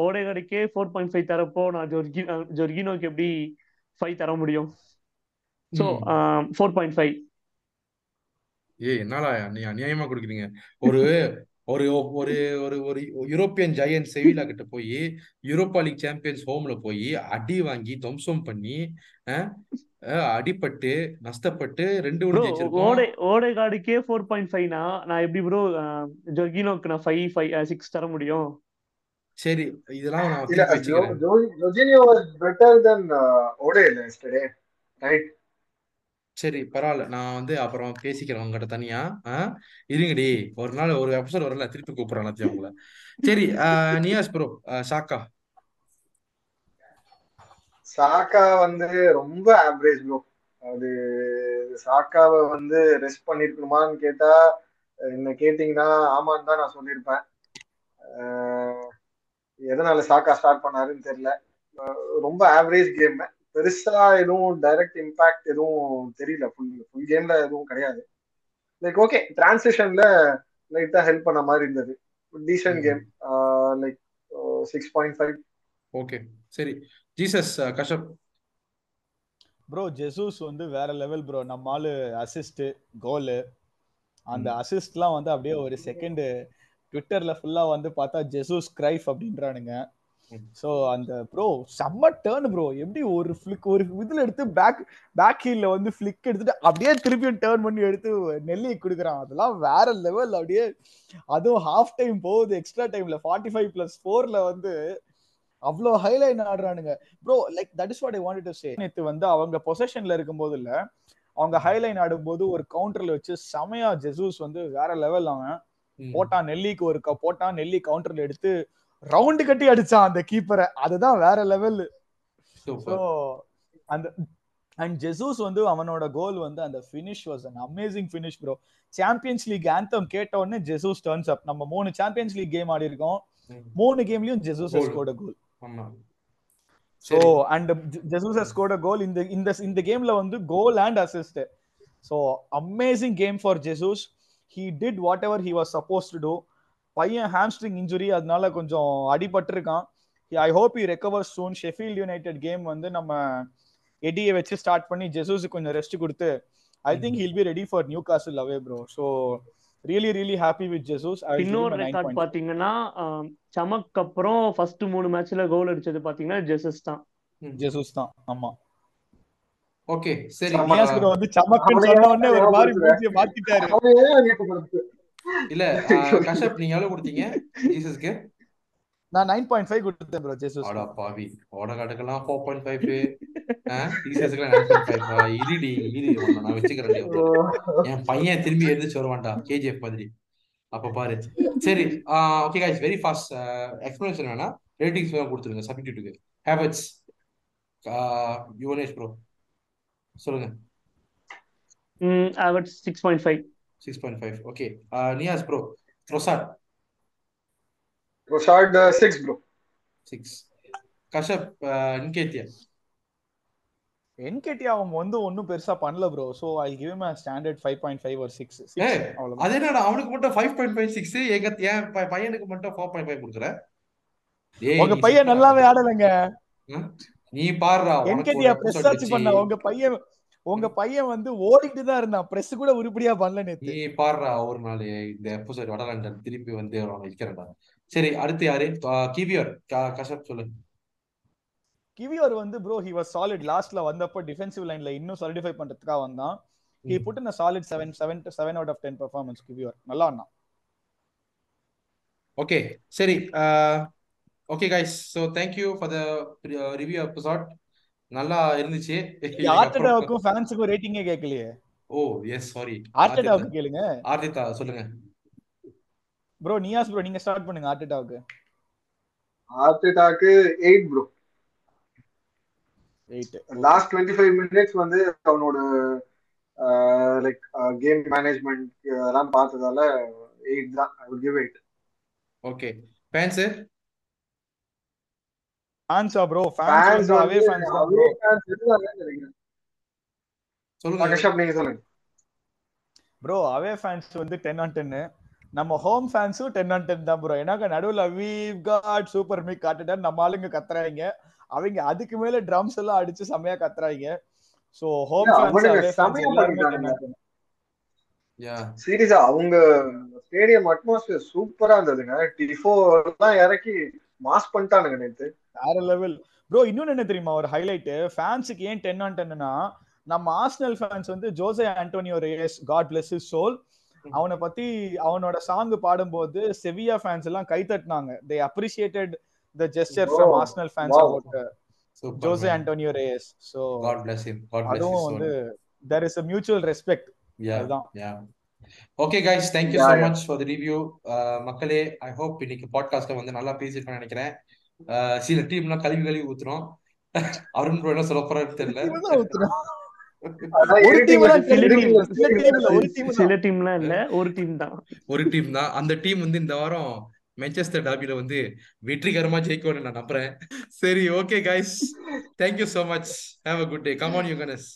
ஓடேகாடுக்கே ஃபோர் பாயிண்ட் ஃபைவ் தரப்போ நான் ஜொர்கி ஜொர்கினோக்கு எப்படி ஃபைவ் தர முடியும்? ஸோ. ஃபோர் பாயிண்ட் ஃபைவ் ஏய் என்னடா நீ அநியாயமா கொடுக்குறீங்க. ஒரு ஒரு ஒரு ஒரு ஒரு யூரோப்பியன் ஜெயண்ட் செவிலா கிட்ட போய் யூரோப்பா லீக் சாம்பியன்ஸ் ஹோம்ல போய் அடி வாங்கி துவம்சம் பண்ணி அடிபட்டு நஷ்டப்பட்டு ரெண்டு ஒன்று ஜெயிச்சிருக்கோம். ஓடே ஓடேகாடுக்கே ஃபோர் பாயிண்ட் ஃபைவ்னா நான் எப்படி ப்ரோ ஜொர்கினோக்கு நான் ஃபைவ் ஃபைவ் சிக்ஸ் தர முடியும்? சரி இதெல்லாம் நான் பெட்டர் தென் ஓடே ரைட் சரி பரவாயில்ல. நான் வந்து அப்புறம் பேசிக்கிறேன் உங்ககிட்ட தனியா. ஆ இருங்கடி. ஒரு நாள் ஒரு எபிசோட் வரல திருப்பி கூப்பிடுறேன் எல்லாத்தையும் உங்களை. சரி ஆஹ் நியாஸ் ப்ரோ சாக்கா. சாக்கா வந்து ரொம்ப ஆவரேஜ் ப்ரோ அது சாக்காவை வந்து ரெஸ்ட் பண்ணிருக்கணுமான்னு கேட்டா என்ன கேட்டீங்கன்னா ஆமான்னு தான் நான் சொல்லியிருப்பேன். எதனால சாக்கா ஸ்டார்ட் பண்ணாருன்னு தெரியல. ரொம்ப ஆவரேஜ் கேம் பெருசா எதுவும் டைரக்ட் இம்பாக்ட் எதுவும் தெரியல. ஃபுல் ஃபுல் கேம்ல எதுவும் கிடையாது. லைக் ஓகே டிரான்சிஷன்ல லைட்டா ஹெல்ப் பண்ண மாதிரி இருந்தது. Decent game like six point five okay சரி. ஜீசஸ் கஷப். ப்ரோ ஜெசூஸ் வந்து வேற லெவல் ப்ரோ நம்ம ஆளு அசிஸ்ட் கோலு அந்த. அசிஸ்ட்லாம் வந்து அப்படியே ஒரு செகண்ட் ட்விட்டர்ல ஃபுல்லா வந்து பார்த்தா ஜெசூஸ் கிரைஃப் அப்படின்றானுங்க. ஸோ அந்த ப்ரோ செம்ம டேர்ன் ப்ரோ எப்படி ஒரு ஃபிளிக் ஒரு இதுல எடுத்து பேக் பேக் ஹீல்ல வந்து ஃபிளிக் எடுத்துட்டு அப்படியே திருப்பியும் டேர்ன் பண்ணி எடுத்து நெல்லி கொடுக்குறான். அதெல்லாம் வேற லெவல் அப்படியே. அதுவும் ஹாஃப் டைம் போகுது எக்ஸ்ட்ரா டைம்ல ஃபார்ட்டி ஃபைவ் பிளஸ் ஃபோர்ல வந்து அவ்வளோ Highline ஆடுறானுங்க. Bro like that is what I want to say நேத்து வந்து அவங்க பொசிஷன்ல இருக்கும்போது இல்ல அவங்க ஹைலைன் ஆடும்போது ஒரு கவுண்டர்ல வச்சு செமையா ஜெசூஸ் வந்து வேற லெவல் அவன். போட்டான். நெல்லிக்கு ஒரு போட்டான். நெல்லி கவுண்டர்ல எடுத்து ரவுண்டு கட்டி அடிச்சான் அந்த கீப்பரை அதுதான் வேற லெவல் அந்த அண்ட் ஜெசூஸ் வந்து அவனோட கோல் வந்து அந்த finish was an amazing finish bro Champions League anthem கேட்ட உடனே ஜெசூஸ் டர்ன்ஸ் அப் நம்ம மூணு சாம்பியன்ஸ் லீக் கேம் ஆடி இருக்கோம். மூணு கேம்லயும் ஜெசூஸ். ஸ்கோர்ட் கோல் சரி. அண்ட் ஜெசூஸ் ஸ்கோர்ட் கோல் இந்த இந்த இந்த கேம்ல வந்து goal and assist so amazing game for Jesus he did whatever he was suppose to do பையன் ஹாம்ஸ்ட்ரிங் இன்ஜுரி அதனால கொஞ்சம் அடிபட்டிருக்கான். I hope you recover soon Sheffield United game வந்து நம்ம எடியை வச்சு ஸ்டார்ட் பண்ணி ஜெசூஸுக்கு கொஞ்சம் ரெஸ்ட் கொடுத்து I think he'll be ready for Newcastle away bro so really really happy with Jesus இன்னொரு ரெக்கார்ட் பாத்தீங்கன்னா சமக்கு அப்புறம் ஃபர்ஸ்ட் மூணு மேட்ச்ல கோல் அடிச்சது பாத்தீங்கன்னா ஜெசஸ் தான். ஜெசூஸ் தான். ஆமா. ஓகே சரி. வந்து சமக்குன்னு சொன்ன உடனே ஒரு மாதிரி மாத்திட்டாரு? இல்ல கஷப் நீங்க எவ்வளவு கொடுத்தீங்க ஜீசஸ்க்கு? நான் நைன் பாயிண்ட் ஃபைவ் கொடுத்தேன் ப்ரோ ஜெசூஸ் ஆடா பாவி ஜீசஸ்க்குலாம் நைன் பாயிண்ட் ஃபைவ் இருடி இரு உன்னை நான் வச்சுக்கிறேன் என் பையன் திரும்பி எழுந்திரிச்சு வருவான்டா கேஜிஎஃப் மாதிரி. அப்ப பாரு. சரி okay guys very fast explanation வேணா. ரேட்டிங்ஸ் வேணா கொடுத்துருங்க சப்ஸ்டிடியூட்டுக்கு ஹேபிட்ஸ் யுவனேஷ் ப்ரோ சொல்லுங்க. Six point five six point five okay Niyas bro Trossard Trossard six bro six கஷப் Nketiah Nketiah அவன் வந்து ஒன்னும் பெருசா பண்ணல bro so I give him a standard five point five ஒரு சிக்ஸ் ஏய், அவ்வளவுதான். அது என்னடா அவனுக்கு மட்டும் ஃபைவ் பாயிண்ட் ஃபைவ் சிக்ஸ் எங்க என் ப- பையனுக்கு மட்டும் ஃபோர் பாயிண்ட் ஃபைவ் கொடுக்குற? ஏய், உங்க பையன் நல்லாவே. ஆடலைங்க? நீ பாருடா என்கேடியா பிரஸ் பண்ண உங்க பையன் உங்க பையன் வந்து ஓடிட்டு தான் இருந்தான். பிரஸ் கூட உருப்படியா பண்ணல நேத்து. நீ பாருடா ஒரு நாள். இந்த எபிசோட் வடலண்டன் திருப்பி வந்து அவனை வைக்கிறேன்டா சரி அடுத்து யாரு? கிவியர். கஷப் சொல்லு. கிவியோர் வந்து ப்ரோ ஹி வாஸ் சாலிட் லாஸ்ட்ல வந்தப்போ டிஃபென்சிவ் லைன்ல இன்னும் சாலிடிஃபை பண்றதுக்காக வந்தான். He. Put in solid seven seven seven out of ten performance Kiwior. நல்லா ஆடினான். ஓகே சரி okay guys so thank you for the review episode நல்லா இருந்துச்சு. ஆர்டடாவுக்கும் ஃபேன்ஸுக்கும் ரேட்டிங்கே கேட்கலையே. ஓ எஸ் சாரி ஆர்டடாவுக்கு கேளுங்க. ஆர்த்திதா சொல்லுங்க. ப்ரோ நியாஸ் ப்ரோ நீங்க ஸ்டார்ட் பண்ணுங்க ஆர்டடாவுக்கு ஆர்டிடாக்கு eight bro eight last twenty five minutes வந்து அவனோட லைக் கேம் மேனேஜ்மெண்ட் அதெல்லாம் பார்த்ததால எயிட் தான். I will give eight okay fans ஃபேன்ஸா ப்ரோ ஃபேன்ஸ் அவே ஃபேன்ஸ் தான் ப்ரோ சொல்லுங்க. கஷப் நீங்க சொல்லுங்க. ப்ரோ அவே ஃபேன்ஸ் வந்து டென் ஆன் டென்னு நம்ம ஹோம் ஃபேன்ஸும் டென் ஆன் டென் தான் ப்ரோ ஏன்னாக்க நடுவுல வீவ் காட் சூப்பர் மீ காட்டுட்டார் நம்ம ஆளுங்க கத்துறாங்க. அவங்க அதுக்கு மேல ட்ரம்ஸ் எல்லாம் அடிச்சு செம்மையா கத்துறாங்க. சோ ஹோம் செமையா. 10 10. சீரியஸா அவங்க ஸ்டேடியம் அட்மாஸ்பியர் சூப்பரா இருந்ததுங்க. டிஃபோ எல்லாம் இறக்கி மாஸ் பண்ணிட்டானுங்க நேத்து. வேற லெவல். ப்ரோ இன்னொன்னு என்ன தெரியுமா? ஒரு ஹைலைட் ஃபேன்ஸுக்கு ஏன் டென் ஆன் டென்னா நம்ம ஆர்சனல் ஃபேன்ஸ் வந்து Jose Antonio Reyes God bless his soul அவனை பத்தி அவனோட சாங் பாடும்போது செவியா ஃபேன்ஸ் எல்லாம் கை தட்டினாங்க. They appreciated the gesture from Arsenal fans. About Jose Antonio Reyes so God bless him God bless அதுவும் வந்து there is a mutual respect அதுதான். Yeah okay guys thank you so. Much for the review மக்களே I hope இன்னைக்கு பாட்காஸ்ட்ல வந்து நல்லா பேசியிருப்பேன்னு நினைக்கிறேன். Uh, சில டீம்லாம் கழுவி கழுவி ஊத்துறோம். அருண் ப்ரோ என்ன சொல்ல போறாரு தெரியல. சில டீம்லாம் இல்ல ஒரு டீம் தான். ஒரு டீம் தான். அந்த டீம் வந்து இந்த வாரம் மென்செஸ்டர் டர்பில வந்து வெற்றிகரமா ஜெயிக்கும்னு நான் நம்புறேன். சரி okay guys thank you so much have a good day come on you gunners